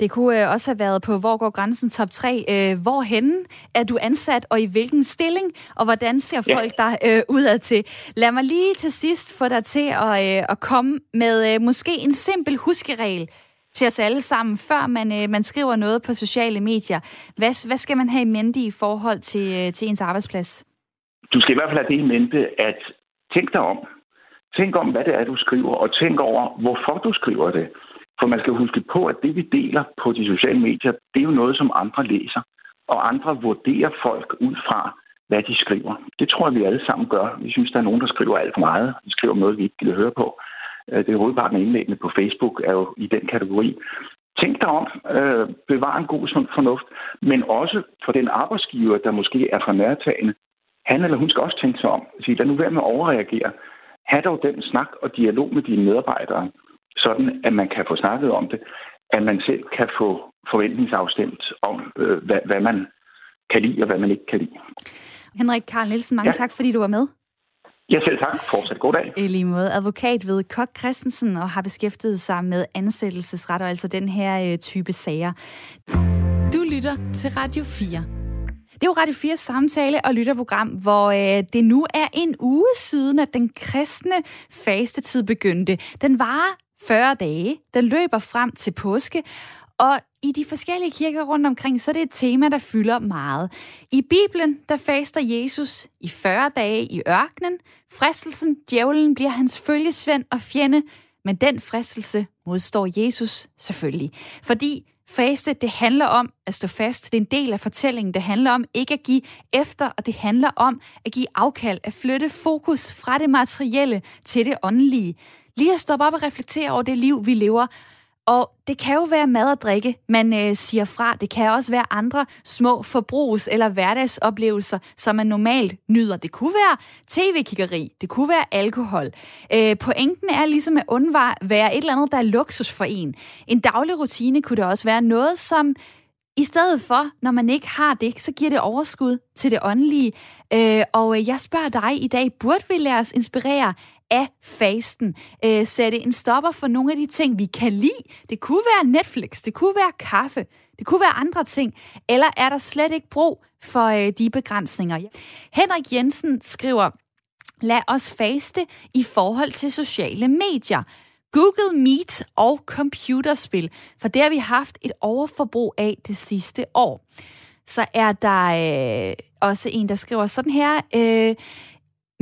Det kunne øh, også have været på Hvor går grænsen top 3. Øh, hvorhenne er du ansat, og i hvilken stilling, og hvordan ser folk ja. dig øh, udad til? Lad mig lige til sidst få dig til at, øh, at komme med øh, måske en simpel huskeregel til os alle sammen, før man, øh, man skriver noget på sociale medier. Hvad, hvad skal man have i mente i forhold til, øh, til ens arbejdsplads? Du skal i hvert fald have det i mente, at tænk dig om. Tænk om, hvad det er, du skriver, og tænk over, hvorfor du skriver det. For man skal huske på, at det vi deler på de sociale medier, det er jo noget, som andre læser. Og andre vurderer folk ud fra, hvad de skriver. Det tror jeg, vi alle sammen gør. Vi synes, der er nogen, der skriver alt for meget. De skriver noget, vi ikke gider høre på. Øh, det er hovedparten af indlæggene på Facebook er jo i den kategori. Tænk dig om, øh, bevar en god sund fornuft, men også for den arbejdsgiver, der måske er fra nærtagende. Han eller hun skal også tænke sig om. Sige, lad nu være med at overreagere. Ha' dog den snak og dialog med dine medarbejdere sådan at man kan få snakket om det, at man selv kan få forventningsafstemt om, øh, hvad, hvad man kan lide og hvad man ikke kan lide. Henrik Karl Nielsen, mange ja. tak, fordi du var med. Ja, selv tak. Fortsat god dag. I lige måde. Advokat ved Kok Christensen og har beskæftiget sig med ansættelsesret og altså den her øh, type sager. Du lytter til Radio 4. Det er jo Radio 4 samtale og lytterprogram, hvor øh, det nu er en uge siden, at den kristne fastetid begyndte. Den varer 40 dage. der løber frem til påske. Og i de forskellige kirker rundt omkring, så er det et tema, der fylder meget. I Bibelen, der faster Jesus i 40 dage i ørkenen. Fristelsen, djævlen, bliver hans følgesvend og fjende. Men den fristelse modstår Jesus selvfølgelig. Fordi Faste, det handler om at stå fast. Det er en del af fortællingen. Det handler om ikke at give efter, og det handler om at give afkald, at flytte fokus fra det materielle til det åndelige. Lige at stoppe op og reflektere over det liv, vi lever, og det kan jo være mad og drikke, man øh, siger fra. Det kan også være andre små forbrugs- eller hverdagsoplevelser, som man normalt nyder. Det kunne være tv-kiggeri, det kunne være alkohol. Øh, pointen er ligesom at undvære et eller andet, der er luksus for en. En daglig rutine kunne det også være noget, som i stedet for, når man ikke har det, så giver det overskud til det åndelige. Øh, og jeg spørger dig i dag, burde vi lade os inspirere af fasten. Øh, sætte en stopper for nogle af de ting, vi kan lide. Det kunne være Netflix, det kunne være kaffe, det kunne være andre ting. Eller er der slet ikke brug for øh, de begrænsninger? Henrik Jensen skriver, lad os faste i forhold til sociale medier. Google Meet og computerspil, for det har vi haft et overforbrug af det sidste år. Så er der øh, også en, der skriver sådan her, øh,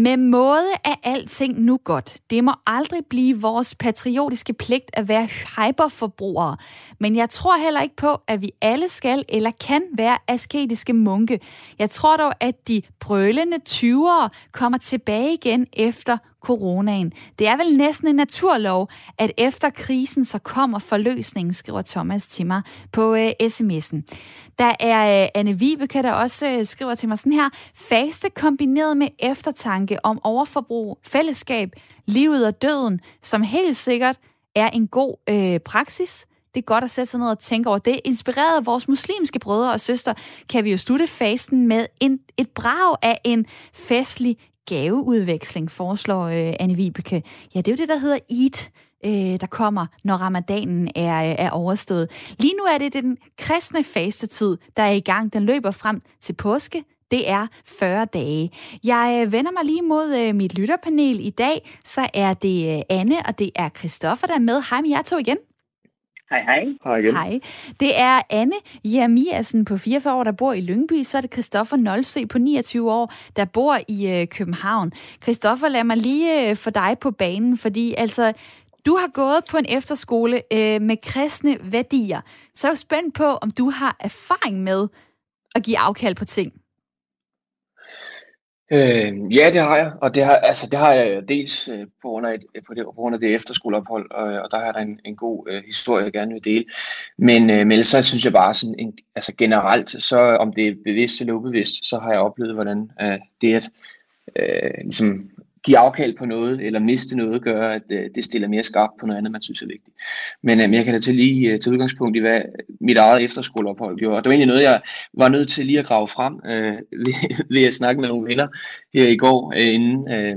med måde er alting nu godt. Det må aldrig blive vores patriotiske pligt at være hyperforbrugere. Men jeg tror heller ikke på, at vi alle skal eller kan være asketiske munke. Jeg tror dog, at de brølende 20'ere kommer tilbage igen efter coronaen. Det er vel næsten en naturlov, at efter krisen så kommer forløsningen, skriver Thomas til mig på øh, sms'en. Der er øh, Anne Vibeke, der også øh, skriver til mig sådan her, faste kombineret med eftertanke om overforbrug, fællesskab, livet og døden, som helt sikkert er en god øh, praksis. det er godt at sætte sig ned og tænke over det. Inspireret af vores muslimske brødre og søstre, kan vi jo slutte fasten med en, et brag af en festlig gaveudveksling, foreslår øh, Anne Vibeke. Ja, det er jo det, der hedder Eid øh, der kommer, når ramadanen er, øh, er overstået. Lige nu er det den kristne fastetid, der er i gang. Den løber frem til påske. Det er 40 dage. Jeg øh, vender mig lige mod øh, mit lytterpanel i dag. Så er det øh, Anne, og det er Christoffer, der er med. Hej med jer to igen. Hej, hej. Hej igen. Hej. Det er Anne Jeremiasen på 44 år, der bor i Lyngby. Så er det Christoffer Nolsø på 29 år, der bor i øh, København. Christoffer, lad mig lige øh, få dig på banen, fordi altså, du har gået på en efterskole øh, med kristne værdier. Så er jeg spændt på, om du har erfaring med at give afkald på ting. Øh, ja, det har jeg, og det har, altså, det har jeg dels øh, på, grund af, på, det, på grund af det efterskoleophold, og, og der har der en, en god øh, historie, jeg gerne vil dele. Men, øh, men så synes jeg bare sådan, en, altså generelt, så om det er bevidst eller ubevidst, så har jeg oplevet, hvordan øh, det at øh, ligesom give afkald på noget, eller miste noget, gør, at øh, det stiller mere skarpt på noget andet, man synes er vigtigt. Men øh, jeg kan da til lige øh, til udgangspunkt i, hvad mit eget efterskoleophold gjorde. Og det var egentlig noget, jeg var nødt til lige at grave frem øh, ved, ved at snakke med nogle venner her i går, øh, inden, øh,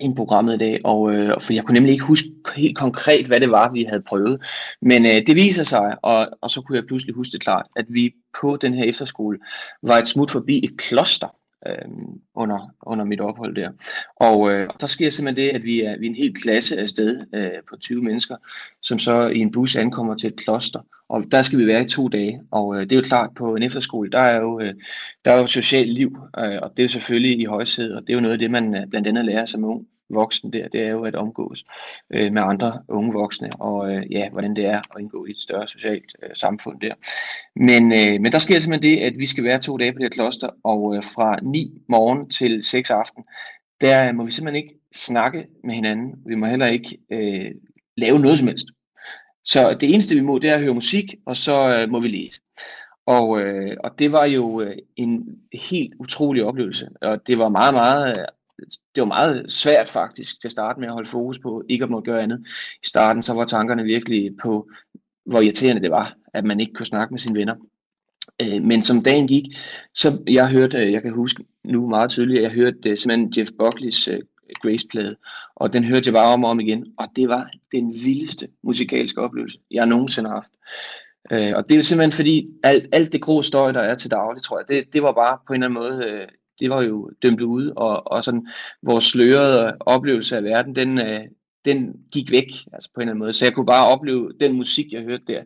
inden programmet i dag, og øh, for jeg kunne nemlig ikke huske helt konkret, hvad det var, vi havde prøvet. Men øh, det viser sig, og, og så kunne jeg pludselig huske det klart, at vi på den her efterskole var et smut forbi et kloster, øh, under, under mit ophold der. Og øh, der sker simpelthen det, at vi er, vi er en hel klasse af sted øh, på 20 mennesker, som så i en bus ankommer til et kloster. Og der skal vi være i to dage. Og øh, det er jo klart, på en efterskole, der er jo, øh, der er jo socialt liv, øh, og det er jo selvfølgelig i højsædet, og det er jo noget af det, man øh, blandt andet lærer som ung voksen der, det er jo at omgås øh, med andre unge voksne, og øh, ja, hvordan det er at indgå i et større socialt øh, samfund der. Men, øh, men der sker simpelthen det, at vi skal være to dage på det her kloster, og øh, fra 9 morgen til 6 aften, der må vi simpelthen ikke snakke med hinanden. Vi må heller ikke øh, lave noget som helst. Så det eneste vi må, det er at høre musik, og så øh, må vi læse. Og, øh, og det var jo øh, en helt utrolig oplevelse, og det var meget, meget det var meget svært faktisk til at starte med at holde fokus på ikke at måtte gøre andet. I starten så var tankerne virkelig på, hvor irriterende det var, at man ikke kunne snakke med sine venner. Øh, men som dagen gik, så jeg hørte, øh, jeg kan huske nu meget tydeligt, jeg hørte øh, simpelthen Jeff Buckleys øh, Grace-plade, og den hørte jeg bare om og om igen, og det var den vildeste musikalske oplevelse, jeg nogensinde har haft. og det er simpelthen fordi, alt, alt det grå støj, der er til daglig, tror jeg, det, det var bare på en eller anden måde det var jo dømt ud, og, og sådan vores slørede oplevelse af verden, den, øh, den gik væk altså på en eller anden måde. Så jeg kunne bare opleve den musik, jeg hørte der,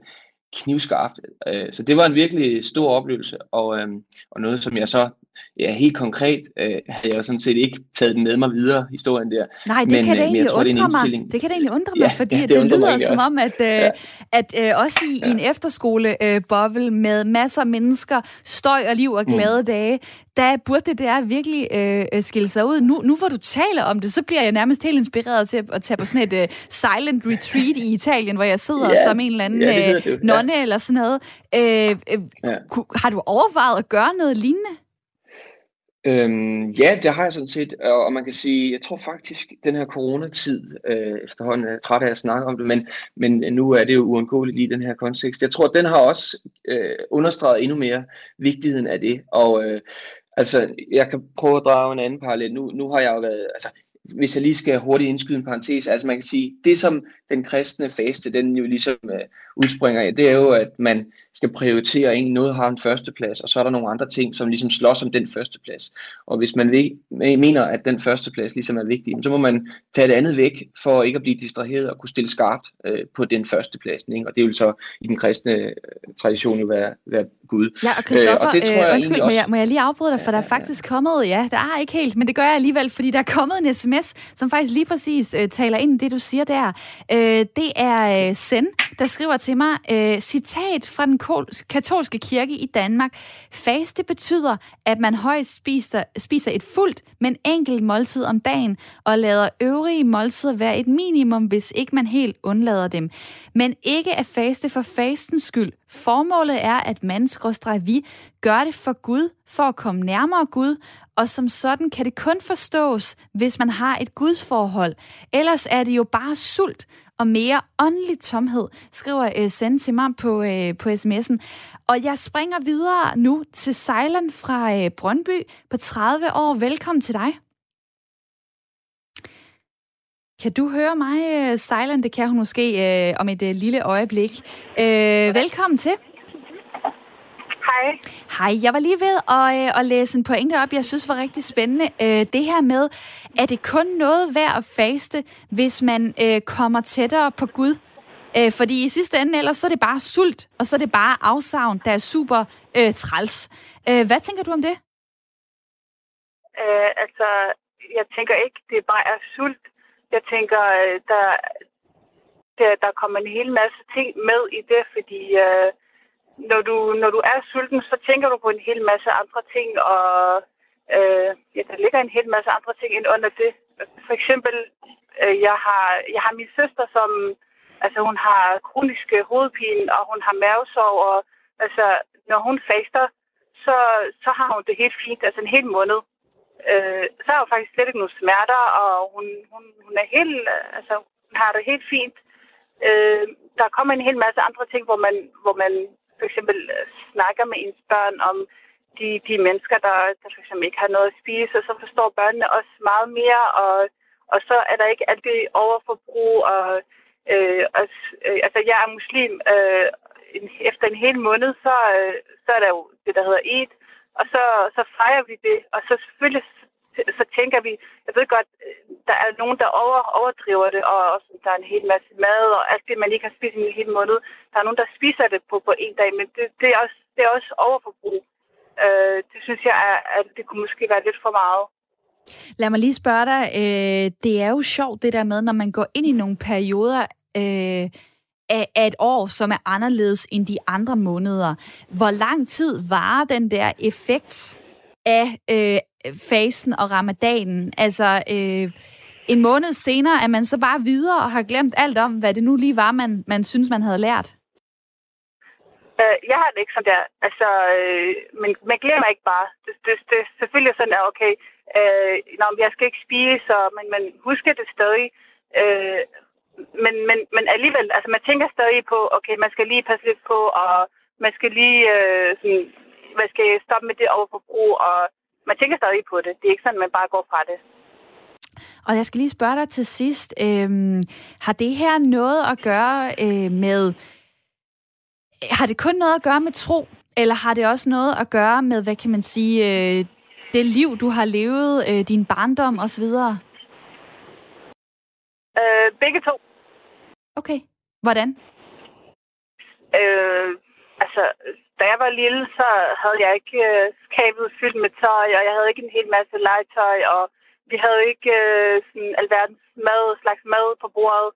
knivskarpt. Øh, så det var en virkelig stor oplevelse, og, øh, og noget, som jeg så ja, helt konkret øh, havde jeg sådan set ikke taget den med mig videre, historien der. Nej, det men, kan det øh, egentlig tror, undre det mig. Det kan det egentlig undre mig, ja, fordi ja, det, det, lyder som også. om, at, øh, ja. at øh, også i, ja. i en efterskole-boble øh, med masser af mennesker, støj og liv og glade mm. dage, der burde det der virkelig øh, skille sig ud. Nu, nu hvor du taler om det, så bliver jeg nærmest helt inspireret til at, at tage på sådan et uh, silent retreat i Italien, hvor jeg sidder ja. som en eller anden ja, øh, nonne ja. eller sådan noget. Øh, øh, ja. Har du overvejet at gøre noget lignende? Øhm, ja, det har jeg sådan set, og man kan sige, jeg tror faktisk, den her coronatid, øh, efterhånden er jeg træt af at snakke om det, men, men nu er det jo uundgåeligt lige i den her kontekst. Jeg tror, den har også øh, understreget endnu mere vigtigheden af det, og øh, altså, jeg kan prøve at drage en anden parallel. Nu, nu har jeg jo været, altså, hvis jeg lige skal hurtigt indskyde en parentes, altså man kan sige, det som den kristne faste, den jo ligesom uh, udspringer af, det er jo, at man skal prioritere en, noget har en førsteplads, og så er der nogle andre ting, som ligesom slås om den førsteplads. Og hvis man ved, mener, at den førsteplads ligesom er vigtig, så må man tage det andet væk, for ikke at blive distraheret og kunne stille skarpt uh, på den førsteplads. Ikke? Og det vil så i den kristne tradition jo være, være Gud. Ja, og Christoffer, øh, og det tror jeg øh, undskyld, også... må, jeg, må jeg lige afbryde dig, for der er faktisk kommet, ja, der er ikke helt, men det gør jeg alligevel, fordi der er kommet en sms, som faktisk lige præcis øh, taler ind i det, du siger der. Øh, Øh, det er øh, Sen, der skriver til mig, øh, citat fra den katolske kirke i Danmark. Faste betyder, at man højst spiser, spiser et fuldt, men enkelt måltid om dagen, og lader øvrige måltider være et minimum, hvis ikke man helt undlader dem. Men ikke at faste for fastens skyld, Formålet er, at man, vi, gør det for Gud, for at komme nærmere Gud, og som sådan kan det kun forstås, hvis man har et gudsforhold. Ellers er det jo bare sult og mere åndelig tomhed, skriver uh, til mig på, øh, på sms'en. Og jeg springer videre nu til Sejland fra øh, Brøndby på 30 år. Velkommen til dig. Kan du høre mig, Sejland? Det kan hun måske uh, om et uh, lille øjeblik. Uh, velkommen til. Hej. Hej, jeg var lige ved at, øh, at læse en pointe op, jeg synes var rigtig spændende. Øh, det her med, er det kun noget værd at faste, hvis man øh, kommer tættere på Gud? Øh, fordi i sidste ende, ellers så er det bare sult, og så er det bare afsavn, der er super øh, træls. Øh, hvad tænker du om det? Øh, altså, jeg tænker ikke, det bare er sult. Jeg tænker, øh, der, der, der kommer en hel masse ting med i det, fordi øh, når du, når du er sulten, så tænker du på en hel masse andre ting, og øh, ja, der ligger en hel masse andre ting ind under det. For eksempel, øh, jeg, har, jeg har min søster, som altså, hun har kroniske hovedpine, og hun har mavesår, og altså, når hun faster, så, så har hun det helt fint, altså en hel måned. Øh, så har hun faktisk slet ikke nogen smerter, og hun, hun, hun er helt, altså, hun har det helt fint. Øh, der kommer en hel masse andre ting, hvor man, hvor man for eksempel øh, snakker med ens børn om de, de mennesker, der, der for eksempel ikke har noget at spise, og så forstår børnene også meget mere, og, og så er der ikke alt det overforbrug, og øh, og, øh, altså jeg er muslim, øh, en, efter en hel måned, så, øh, så er der jo det, der hedder Eid, og så, så fejrer vi det, og så selvfølgelig så tænker vi, jeg ved godt, øh, der er nogen, der over, overdriver det, og også, der er en hel masse mad, og alt det, man ikke har spist i en hel måned. Der er nogen, der spiser det på, på en dag, men det, det, er, også, det er også overforbrug. Øh, det synes jeg, er, at det kunne måske være lidt for meget. Lad mig lige spørge dig, øh, det er jo sjovt det der med, når man går ind i nogle perioder øh, af, af et år, som er anderledes end de andre måneder. Hvor lang tid varer den der effekt af øh, fasen og ramadanen. Altså, øh, en måned senere er man så bare videre og har glemt alt om, hvad det nu lige var, man, man synes, man havde lært. Øh, jeg har det ikke sådan der. Altså, øh, men man glemmer ikke bare. Det, det, det selvfølgelig sådan, at okay, øh, nå, jeg skal ikke spise, og, men man husker det stadig. Øh, men, men, men alligevel, altså man tænker stadig på, okay, man skal lige passe lidt på, og man skal lige øh, sådan, man skal stoppe med det overforbrug, og man tænker stadig på det. Det er ikke sådan, at man bare går fra det. Og jeg skal lige spørge dig til sidst. Øhm, har det her noget at gøre øh, med... Har det kun noget at gøre med tro? Eller har det også noget at gøre med, hvad kan man sige, øh, det liv, du har levet, øh, din barndom osv.? Øh, begge to. Okay. Hvordan? Øh, altså, da jeg var lille, så havde jeg ikke øh, skabet fyldt med tøj, og jeg havde ikke en hel masse legetøj, og vi havde ikke øh, sådan alverdens mad, slags mad på bordet.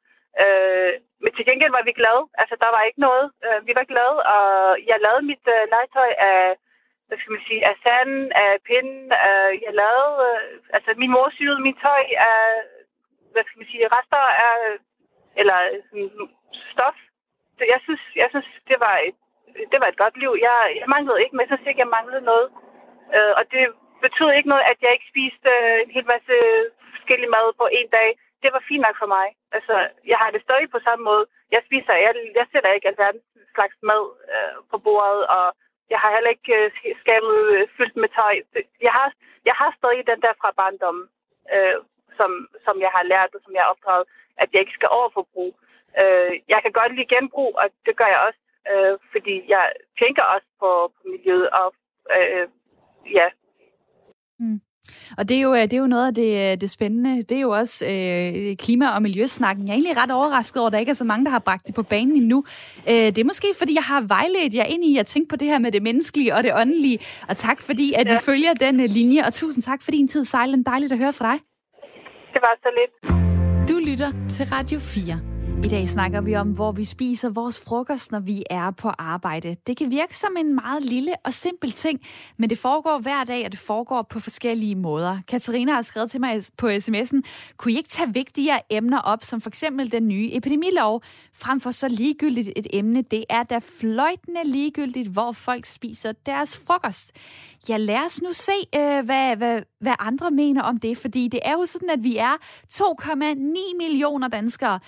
Øh, men til gengæld var vi glade. Altså, der var ikke noget. Øh, vi var glade, og jeg lavede mit øh, legetøj af, hvad skal man sige, af sand, af pinden. Øh, jeg lavede, øh, altså min mor syede mit tøj af, hvad skal man sige, rester af, eller sådan, stof. Så jeg synes, jeg synes, det var et det var et godt liv. Jeg, jeg manglede ikke, men jeg synes ikke, jeg manglede noget. Øh, og det betød ikke noget, at jeg ikke spiste øh, en hel masse forskellige mad på en dag. Det var fint nok for mig. Altså, jeg har det stadig på samme måde. Jeg spiser, jeg, jeg sætter ikke alverdens slags mad øh, på bordet, og jeg har heller ikke øh, skabet øh, fyldt med tøj. Jeg har, jeg har stadig den der fra barndommen, øh, som, som jeg har lært, og som jeg har opdraget, at jeg ikke skal overforbruge. Øh, jeg kan godt lide genbrug, og det gør jeg også øh, fordi jeg tænker også på, på miljøet, og øh, ja. Mm. Og det er, jo, øh, det er jo noget af det, øh, det spændende. Det er jo også øh, klima- og miljøsnakken. Jeg er egentlig ret overrasket over, at der ikke er så mange, der har bragt det på banen endnu. Øh, det er måske, fordi jeg har vejledt jer ind i at tænke på det her med det menneskelige og det åndelige. Og tak, fordi at ja. følger den uh, linje. Og tusind tak for din tid, Sejlen. Dejligt at høre fra dig. Det var så lidt. Lytter til Radio 4. I dag snakker vi om, hvor vi spiser vores frokost, når vi er på arbejde. Det kan virke som en meget lille og simpel ting, men det foregår hver dag, og det foregår på forskellige måder. Katarina har skrevet til mig på sms'en, kunne I ikke tage vigtigere emner op, som for eksempel den nye epidemilov, frem for så ligegyldigt et emne? Det er da fløjtende ligegyldigt, hvor folk spiser deres frokost. Ja, lad os nu se, øh, hvad, hvad, hvad andre mener om det, fordi det er jo sådan, at vi er 2,9 millioner danskere,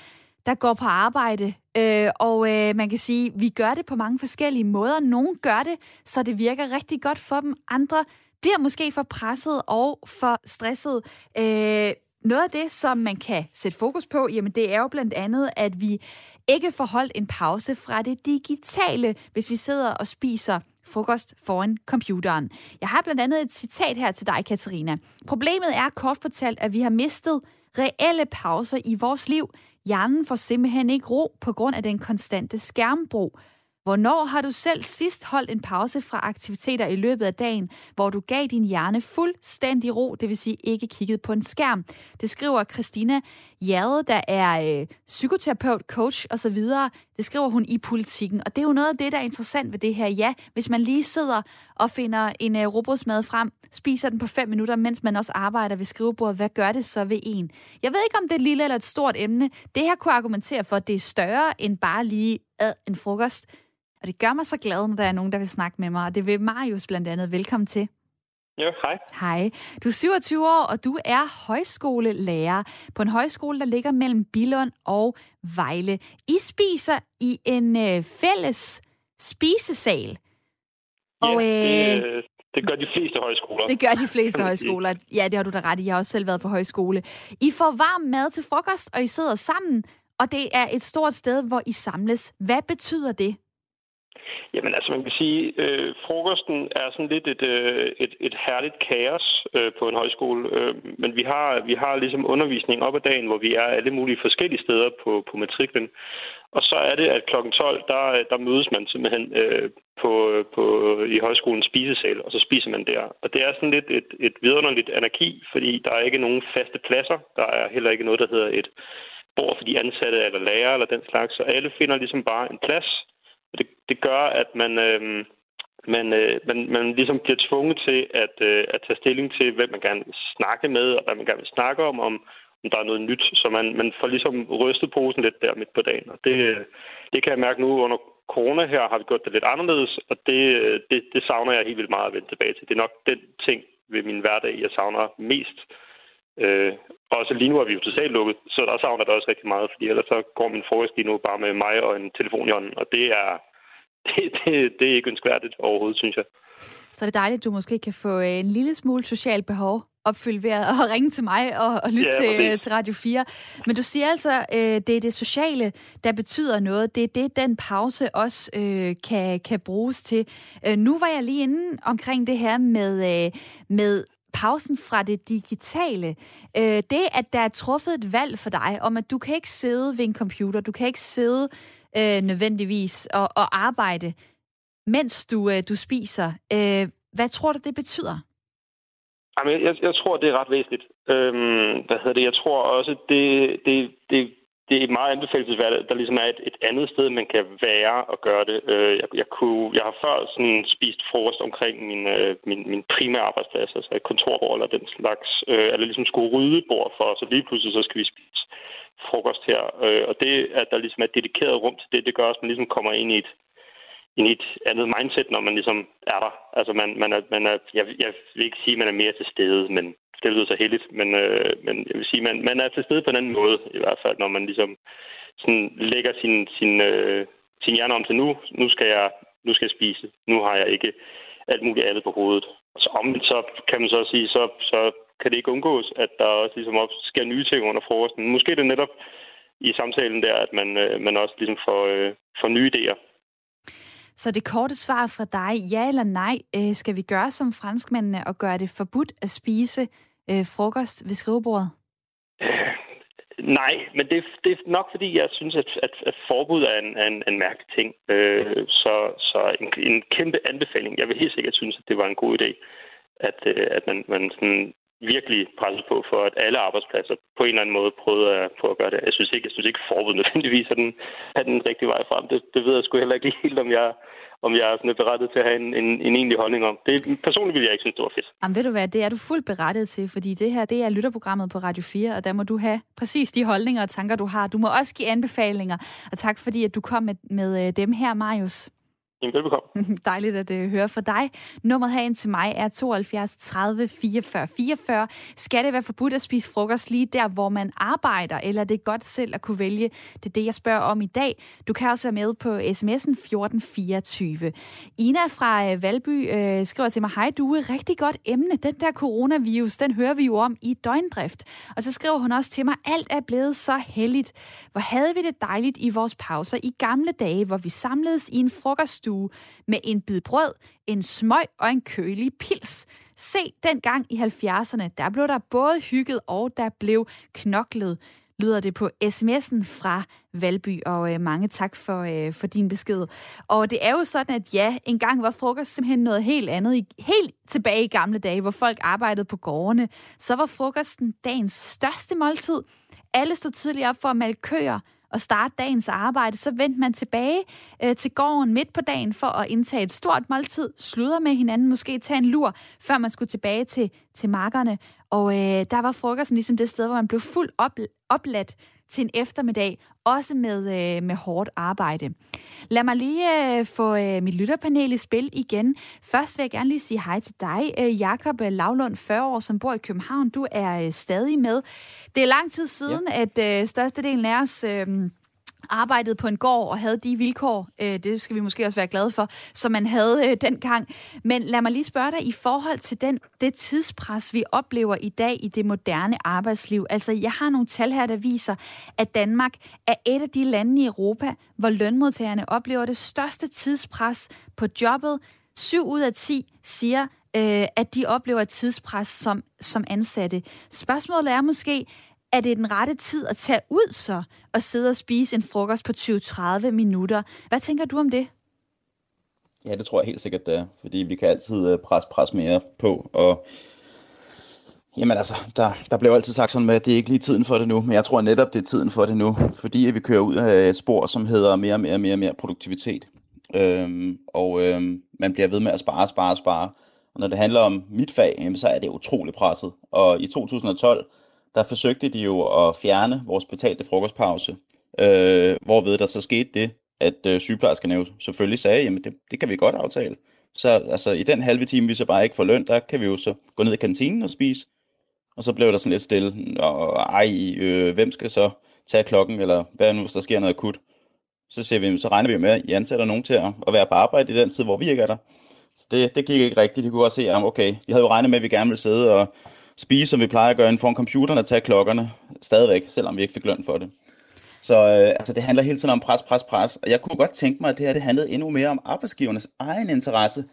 der går på arbejde. Øh, og øh, man kan sige, vi gør det på mange forskellige måder. Nogle gør det, så det virker rigtig godt for dem. Andre bliver måske for presset og for stresset. Øh, noget af det, som man kan sætte fokus på, jamen det er jo blandt andet, at vi ikke får holdt en pause fra det digitale, hvis vi sidder og spiser frokost foran computeren. Jeg har blandt andet et citat her til dig, Katarina. Problemet er kort fortalt, at vi har mistet reelle pauser i vores liv. Hjernen får simpelthen ikke ro på grund af den konstante skærmbrug. Hvornår har du selv sidst holdt en pause fra aktiviteter i løbet af dagen, hvor du gav din hjerne fuldstændig ro, det vil sige ikke kigget på en skærm? Det skriver Christina Jade, der er øh, psykoterapeut, coach osv. Det skriver hun i politikken, og det er jo noget af det, der er interessant ved det her. Ja, hvis man lige sidder og finder en øh, robotsmad frem, spiser den på fem minutter, mens man også arbejder ved skrivebordet, hvad gør det så ved en? Jeg ved ikke, om det er et lille eller et stort emne. Det her kunne argumentere for, at det er større end bare lige ad en frokost. Og det gør mig så glad, når der er nogen, der vil snakke med mig. Og det vil Marius blandt andet. Velkommen til. Ja, hej. Hej. Du er 27 år, og du er højskolelærer på en højskole, der ligger mellem Billund og Vejle. I spiser i en øh, fælles spisesal. Ja, og, øh, det, det gør de fleste højskoler. Det gør de fleste højskoler. Ja, det har du da ret i. Jeg har også selv været på højskole. I får varm mad til frokost, og I sidder sammen, og det er et stort sted, hvor I samles. Hvad betyder det? Jamen altså, man kan sige, øh, frokosten er sådan lidt et, øh, et, et herligt kaos øh, på en højskole. Øh, men vi har, vi har ligesom undervisning op ad dagen, hvor vi er alle mulige forskellige steder på, på matriklen. Og så er det, at kl. 12, der, der mødes man simpelthen øh, på, på, i højskolens spisesal, og så spiser man der. Og det er sådan lidt et, et vidunderligt anarki, fordi der er ikke nogen faste pladser. Der er heller ikke noget, der hedder et bord for de ansatte eller lærere eller den slags. Så alle finder ligesom bare en plads, det, det gør, at man, øh, man, øh, man, man ligesom bliver tvunget til at, øh, at tage stilling til, hvem man gerne vil snakke med, og hvad man gerne vil snakke om, om, om der er noget nyt. Så man, man får ligesom rystet posen lidt der midt på dagen. Og det, det kan jeg mærke nu under corona her, har vi gjort det lidt anderledes, og det, øh, det, det savner jeg helt vildt meget at vende tilbage til. Det er nok den ting ved min hverdag, jeg savner mest. Øh, også lige nu er vi jo totalt lukket, så der savner det også rigtig meget, fordi ellers så går min frokost lige nu bare med mig og en telefon i hånden, og det er, det, det, det er ikke ønskværdigt overhovedet, synes jeg. Så er det dejligt, at du måske kan få øh, en lille smule socialt behov opfyldt ved at ringe til mig og, og lytte ja, til, øh, til Radio 4. Men du siger altså, øh, det er det sociale, der betyder noget. Det er det, den pause også øh, kan, kan bruges til. Øh, nu var jeg lige inde omkring det her med, øh, med pausen fra det digitale. Øh, det, at der er truffet et valg for dig om, at du kan ikke sidde ved en computer, du kan ikke sidde øh, nødvendigvis og, og arbejde, mens du, øh, du spiser. Øh, hvad tror du, det betyder? Jamen, jeg, jeg tror, det er ret væsentligt. Øhm, hvad hedder det? Jeg tror også, det, det, det det er meget anbefalesværdigt, der ligesom er et, et andet sted, man kan være og gøre det. Øh, jeg, jeg, kunne, jeg har før sådan spist frokost omkring min, øh, min, min primære arbejdsplads, altså et kontorbord eller den slags, øh, eller ligesom skulle rydde bord for, så lige pludselig så skal vi spise frokost her. Øh, og det, at der ligesom er et dedikeret rum til det, det gør også, at man ligesom kommer ind i et, ind i et andet mindset, når man ligesom er der. Altså man, man er, man er jeg, jeg vil ikke sige, at man er mere til stede, men det lyder så heldigt, men, øh, men jeg vil sige, man, man er til stede på en anden måde, i hvert fald, når man ligesom sådan lægger sin, sin, øh, sin hjerne om til nu, nu skal jeg, nu skal jeg spise, nu har jeg ikke alt muligt andet på hovedet. Og så omvendt så kan man så sige, så, så kan det ikke undgås, at der også ligesom op sker nye ting under frokosten. Måske det netop i samtalen der, at man, øh, man også ligesom får, øh, får nye idéer. Så det korte svar fra dig, ja eller nej, øh, skal vi gøre som franskmændene og gøre det forbudt at spise øh, frokost ved skrivebordet? Øh, nej, men det, det er nok fordi, jeg synes, at, at, at forbud er en, en, en mærkelig ting. Øh, så så en, en kæmpe anbefaling. Jeg vil helt sikkert synes, at det var en god idé, at, øh, at man, man sådan virkelig presset på for, at alle arbejdspladser på en eller anden måde prøvede at, prøve at gøre det. Jeg synes ikke, jeg synes ikke forbud nødvendigvis er den, er den rigtige vej frem. Det, det ved jeg sgu heller ikke helt, om jeg, om jeg er sådan berettet til at have en, en, en egentlig holdning om. Det, personligt ville jeg ikke synes, det var fedt. Jamen ved du hvad, det er du fuldt berettet til, fordi det her det er lytterprogrammet på Radio 4, og der må du have præcis de holdninger og tanker, du har. Du må også give anbefalinger, og tak fordi, at du kom med, med øh, dem her, Marius. Velbekomme. Dejligt at øh, høre fra dig. Nummeret herind til mig er 72 30 44 44. Skal det være forbudt at spise frokost lige der, hvor man arbejder, eller er det godt selv at kunne vælge? Det er det, jeg spørger om i dag. Du kan også være med på sms'en 1424. Ina fra uh, Valby øh, skriver til mig, hej du er rigtig godt emne. Den der coronavirus, den hører vi jo om i døgndrift. Og så skriver hun også til mig, alt er blevet så heldigt. Hvor havde vi det dejligt i vores pauser i gamle dage, hvor vi samledes i en frokost stue med en bid brød, en smøg og en kølig pils. Se, dengang i 70'erne, der blev der både hygget og der blev knoklet lyder det på sms'en fra Valby, og øh, mange tak for, øh, for din besked. Og det er jo sådan, at ja, engang var frokost simpelthen noget helt andet. I, Helt tilbage i gamle dage, hvor folk arbejdede på gårdene, så var frokosten dagens største måltid. Alle stod tidligere op for at malke køer, at starte dagens arbejde, så vendte man tilbage øh, til gården midt på dagen for at indtage et stort måltid, sludre med hinanden, måske tage en lur, før man skulle tilbage til, til markerne. Og øh, der var frokosten ligesom det sted, hvor man blev fuldt op, opladt til en eftermiddag, også med, øh, med hårdt arbejde. Lad mig lige øh, få øh, mit lytterpanel i spil igen. Først vil jeg gerne lige sige hej til dig, øh, Jakob Lavlund, 40 år, som bor i København. Du er øh, stadig med. Det er lang tid siden, ja. at øh, størstedelen af os... Øh, arbejdede på en gård og havde de vilkår, øh, det skal vi måske også være glade for, som man havde øh, dengang. Men lad mig lige spørge dig i forhold til den, det tidspres, vi oplever i dag i det moderne arbejdsliv. Altså, jeg har nogle tal her, der viser, at Danmark er et af de lande i Europa, hvor lønmodtagerne oplever det største tidspres på jobbet. 7 ud af 10 siger, øh, at de oplever et tidspres som, som ansatte. Spørgsmålet er måske, er det den rette tid at tage ud så og sidde og spise en frokost på 20-30 minutter? Hvad tænker du om det? Ja, det tror jeg helt sikkert, det er. Fordi vi kan altid øh, presse pres mere på. Og Jamen altså, der, der blev altid sagt sådan med, at det er ikke lige tiden for det nu, men jeg tror netop, det er tiden for det nu, fordi vi kører ud af et spor, som hedder mere og mere, mere, mere produktivitet. Øhm, og øhm, man bliver ved med at spare, spare, spare. Og når det handler om mit fag, jamen, så er det utrolig presset. Og i 2012, der forsøgte de jo at fjerne vores betalte frokostpause, øh, hvorved der så skete det, at øh, sygeplejerskerne jo selvfølgelig sagde, jamen det, det kan vi godt aftale. Så altså, i den halve time, vi så bare ikke får løn, der kan vi jo så gå ned i kantinen og spise. Og så blev der sådan lidt stille, og ej, øh, hvem skal så tage klokken, eller hvad nu, hvis der sker noget akut. Så, ser vi, så regner vi med, at I ansætter nogen til at, at være på arbejde i den tid, hvor vi ikke er der. Så det, det gik ikke rigtigt. De kunne også se, at okay, de havde jo regnet med, at vi gerne ville sidde og spise, som vi plejer at gøre inden for computeren og tage klokkerne stadigvæk, selvom vi ikke fik løn for det. Så øh, altså, det handler hele tiden om pres, pres, pres. Og jeg kunne godt tænke mig, at det her det handlede endnu mere om arbejdsgivernes egen interesse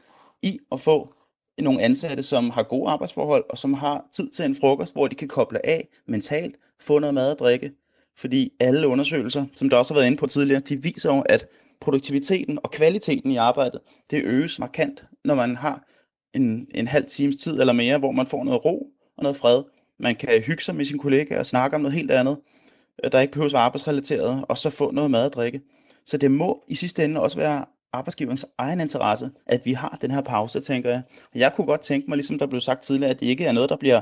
i at få nogle ansatte, som har gode arbejdsforhold, og som har tid til en frokost, hvor de kan koble af mentalt, få noget mad og drikke. Fordi alle undersøgelser, som der også har været inde på tidligere, de viser jo, at produktiviteten og kvaliteten i arbejdet, det øges markant, når man har en, en halv times tid eller mere, hvor man får noget ro, og noget fred. Man kan hygge sig med sin kollega og snakke om noget helt andet, øh, der ikke behøver at være arbejdsrelateret, og så få noget mad og drikke. Så det må i sidste ende også være arbejdsgiverens egen interesse, at vi har den her pause, tænker jeg. Og Jeg kunne godt tænke mig, ligesom der blev sagt tidligere, at det ikke er noget, der bliver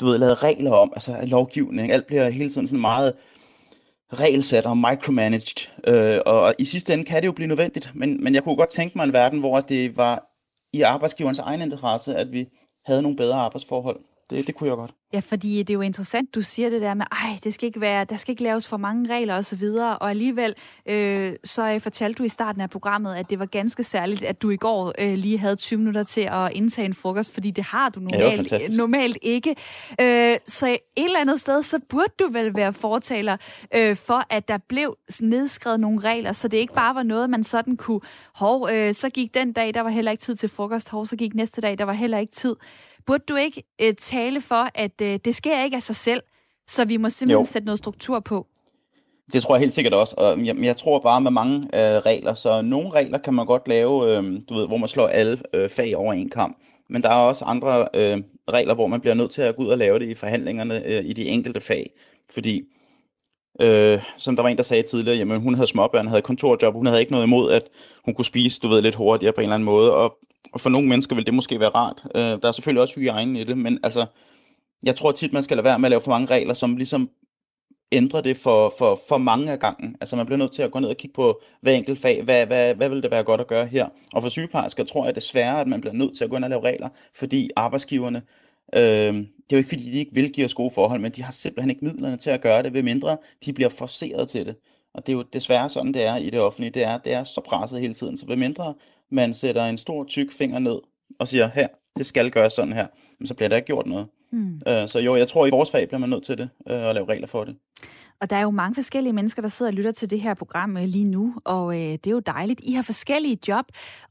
du ved, lavet regler om, altså lovgivning. Alt bliver hele tiden sådan meget regelsat og micromanaged. Øh, og i sidste ende kan det jo blive nødvendigt, men, men jeg kunne godt tænke mig en verden, hvor det var i arbejdsgiverens egen interesse, at vi havde nogle bedre arbejdsforhold. Det, det kunne jeg godt. Ja, fordi det er jo interessant, du siger det der med, ej, det skal ikke være, der skal ikke laves for mange regler og så videre, og alligevel øh, så fortalte du i starten af programmet, at det var ganske særligt, at du i går øh, lige havde 20 minutter til at indtage en frokost, fordi det har du normalt, ja, normalt ikke. Øh, så et eller andet sted, så burde du vel være fortaler øh, for, at der blev nedskrevet nogle regler, så det ikke bare var noget, man sådan kunne, hov, øh, så gik den dag, der var heller ikke tid til frokost, hov, så gik næste dag, der var heller ikke tid. Burde du ikke øh, tale for, at øh, det sker ikke af sig selv, så vi må simpelthen jo. sætte noget struktur på? Det tror jeg helt sikkert også, og jeg, jeg tror bare med mange øh, regler, så nogle regler kan man godt lave, øh, du ved, hvor man slår alle øh, fag over en kamp, men der er også andre øh, regler, hvor man bliver nødt til at gå ud og lave det i forhandlingerne øh, i de enkelte fag. Fordi, øh, som der var en, der sagde tidligere, jamen hun havde småbørn, havde kontorjob, hun havde ikke noget imod, at hun kunne spise, du ved, lidt hurtigere på en eller anden måde, og, og for nogle mennesker vil det måske være rart. Øh, der er selvfølgelig også hygiejne i det, men altså, jeg tror tit, man skal lade være med at lave for mange regler, som ligesom ændrer det for, for, for mange af gangen. Altså man bliver nødt til at gå ned og kigge på hver enkelt fag. Hvad, hvad, hvad vil det være godt at gøre her? Og for sygeplejersker tror jeg desværre, at man bliver nødt til at gå ind og lave regler, fordi arbejdsgiverne, øh, det er jo ikke fordi, de ikke vil give os gode forhold, men de har simpelthen ikke midlerne til at gøre det, ved mindre de bliver forceret til det. Og det er jo desværre sådan, det er i det offentlige. Det er, det er så presset hele tiden. Så ved mindre man sætter en stor tyk finger ned og siger, her, det skal gøres sådan her, så bliver der ikke gjort noget. Mm. Øh, så jo, jeg tror, i vores fag bliver man nødt til det, øh, at lave regler for det. Og der er jo mange forskellige mennesker, der sidder og lytter til det her program øh, lige nu, og øh, det er jo dejligt. I har forskellige job,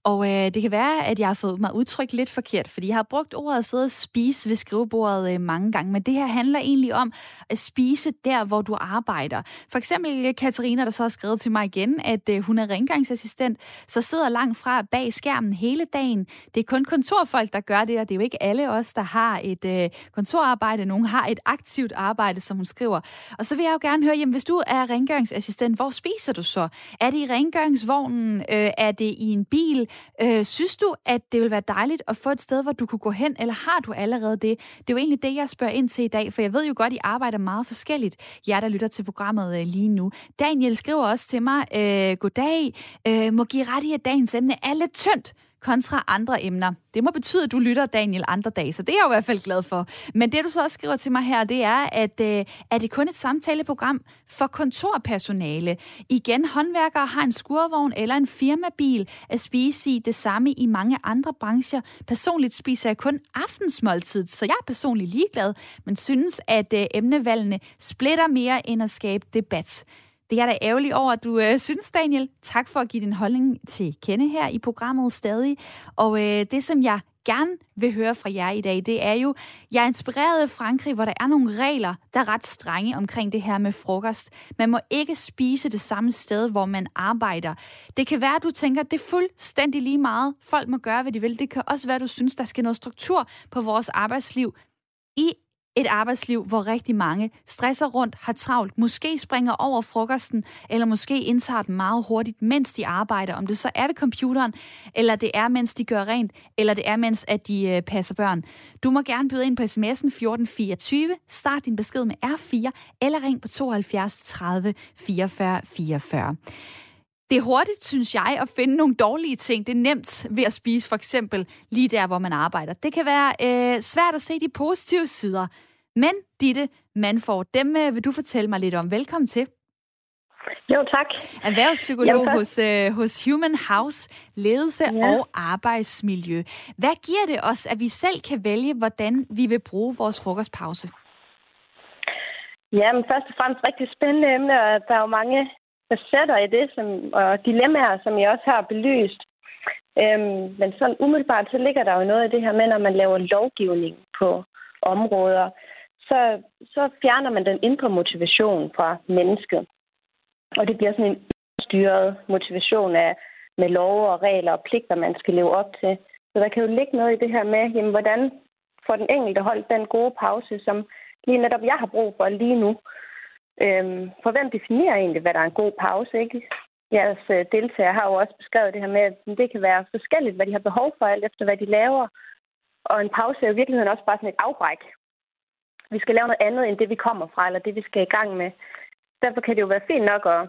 og øh, det kan være, at jeg har fået mig udtrykt lidt forkert, fordi jeg har brugt ordet at sidde og spise ved skrivebordet øh, mange gange, men det her handler egentlig om at spise der, hvor du arbejder. For eksempel øh, Katarina, der så har skrevet til mig igen, at øh, hun er rengøringsassistent, så sidder langt fra bag skærmen hele dagen. Det er kun kontorfolk, der gør det, og det er jo ikke alle os, der har et øh, kontorarbejde. Nogle har et aktivt arbejde, som hun skriver. Og så vil jeg jo gerne høre, jamen, hvis du er rengøringsassistent, hvor spiser du så? Er det i rengøringsvognen? Øh, er det i en bil? Øh, synes du, at det vil være dejligt at få et sted, hvor du kunne gå hen, eller har du allerede det? Det er jo egentlig det, jeg spørger ind til i dag, for jeg ved jo godt, at I arbejder meget forskelligt, jer der lytter til programmet øh, lige nu. Daniel skriver også til mig, øh, goddag, øh, må give ret i, at dagens emne er lidt tyndt kontra andre emner. Det må betyde, at du lytter Daniel andre dage, så det er jeg jo i hvert fald glad for. Men det, du så også skriver til mig her, det er, at øh, er det kun et samtaleprogram for kontorpersonale? Igen, håndværkere har en skurvogn eller en firmabil at spise i det samme i mange andre brancher. Personligt spiser jeg kun aftensmåltid, så jeg er personligt ligeglad, men synes, at øh, emnevalgene splitter mere end at skabe debat. Det er da ærgerligt over, at du øh, synes, Daniel. Tak for at give din holdning til kende her i programmet stadig. Og øh, det, som jeg gerne vil høre fra jer i dag, det er jo, jeg er inspireret af Frankrig, hvor der er nogle regler, der er ret strenge omkring det her med frokost. Man må ikke spise det samme sted, hvor man arbejder. Det kan være, at du tænker, at det er fuldstændig lige meget. Folk må gøre, hvad de vil. Det kan også være, at du synes, der skal noget struktur på vores arbejdsliv. I et arbejdsliv, hvor rigtig mange stresser rundt, har travlt, måske springer over frokosten, eller måske indtager den meget hurtigt, mens de arbejder. Om det så er ved computeren, eller det er, mens de gør rent, eller det er, mens at de øh, passer børn. Du må gerne byde ind på sms'en 1424, start din besked med R4, eller ring på 72 30 44 44. Det er hurtigt, synes jeg, at finde nogle dårlige ting. Det er nemt ved at spise for eksempel lige der, hvor man arbejder. Det kan være øh, svært at se de positive sider. Men Ditte Manford, dem øh, vil du fortælle mig lidt om. Velkommen til. Jo, tak. Erhvervspsykolog Jamen, hos, øh, hos Human House, ledelse ja. og arbejdsmiljø. Hvad giver det os, at vi selv kan vælge, hvordan vi vil bruge vores frokostpause? Ja, men først og fremmest rigtig spændende emne, og der er jo mange facetter i det, som, og dilemmaer, som jeg også har belyst. Øhm, men sådan umiddelbart, så ligger der jo noget i det her med, når man laver lovgivning på områder, så, så fjerner man den indre motivation fra mennesket. Og det bliver sådan en styret motivation af, med love og regler og pligter, man skal leve op til. Så der kan jo ligge noget i det her med, jamen, hvordan får den enkelte holdt den gode pause, som lige netop jeg har brug for lige nu. Øhm, for hvem definerer egentlig, hvad der er en god pause? Ikke? Jeres øh, deltagere har jo også beskrevet det her med, at det kan være forskelligt, hvad de har behov for, alt efter hvad de laver. Og en pause er jo i virkeligheden også bare sådan et afbræk. Vi skal lave noget andet, end det vi kommer fra, eller det vi skal i gang med. Derfor kan det jo være fint nok at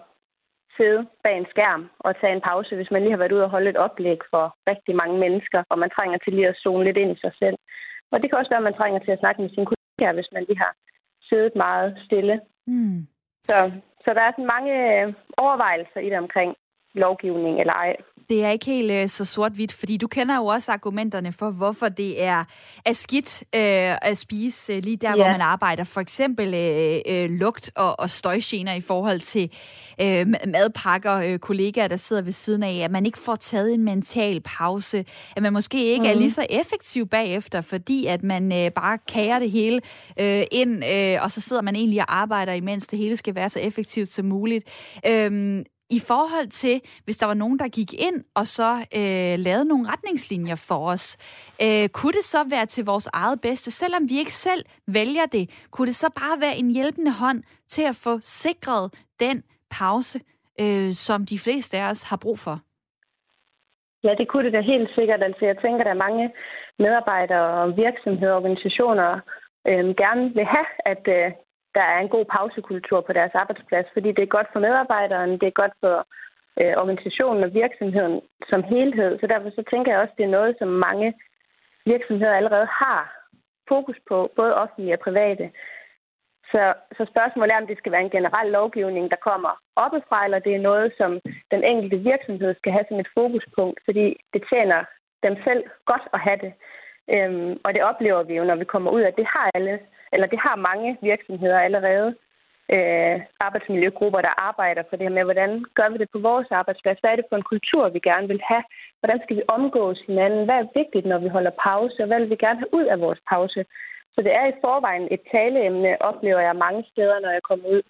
sidde bag en skærm og tage en pause, hvis man lige har været ude og holde et oplæg for rigtig mange mennesker, og man trænger til lige at zone lidt ind i sig selv. Og det kan også være, at man trænger til at snakke med sine kollegaer, hvis man lige har siddet meget stille. Mm. Så, så der er sådan mange overvejelser i det omkring lovgivning eller ej. Det er ikke helt uh, så sort-hvidt, fordi du kender jo også argumenterne for, hvorfor det er, er skidt uh, at spise uh, lige der, yeah. hvor man arbejder. For eksempel uh, uh, lugt og, og støjgener i forhold til uh, madpakker, uh, kollegaer, der sidder ved siden af, at man ikke får taget en mental pause, at man måske ikke mm. er lige så effektiv bagefter, fordi at man uh, bare kager det hele uh, ind, uh, og så sidder man egentlig og arbejder, imens det hele skal være så effektivt som muligt. Uh, i forhold til, hvis der var nogen, der gik ind og så øh, lavede nogle retningslinjer for os, øh, kunne det så være til vores eget bedste, selvom vi ikke selv vælger det? Kunne det så bare være en hjælpende hånd til at få sikret den pause, øh, som de fleste af os har brug for? Ja, det kunne det da helt sikkert. Altså, jeg tænker, der er mange medarbejdere, virksomheder og organisationer øh, gerne vil have, at øh, der er en god pausekultur på deres arbejdsplads, fordi det er godt for medarbejderen, det er godt for øh, organisationen og virksomheden som helhed. Så derfor så tænker jeg også, at det er noget, som mange virksomheder allerede har fokus på, både offentlige og private. Så, så spørgsmålet er, om det skal være en generel lovgivning, der kommer oppefra, eller det er noget, som den enkelte virksomhed skal have som et fokuspunkt, fordi det tjener dem selv godt at have det. Øhm, og det oplever vi jo, når vi kommer ud af, det har alle, eller det har mange virksomheder allerede, øh, arbejdsmiljøgrupper, der arbejder for det her med, hvordan gør vi det på vores arbejdsplads? Hvad er det for en kultur, vi gerne vil have? Hvordan skal vi omgås hinanden? Hvad er vigtigt, når vi holder pause? Og hvad vil vi gerne have ud af vores pause? Så det er i forvejen et taleemne, oplever jeg mange steder, når jeg kommer ud.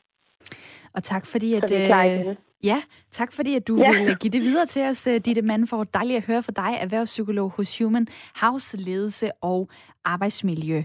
Og tak fordi, at... Igen. Ja, tak fordi, at du ja. vil give det videre til os, øh, Ditte Mandford. Dejligt at høre fra dig, erhvervspsykolog hos Human House Ledelse og Arbejdsmiljø.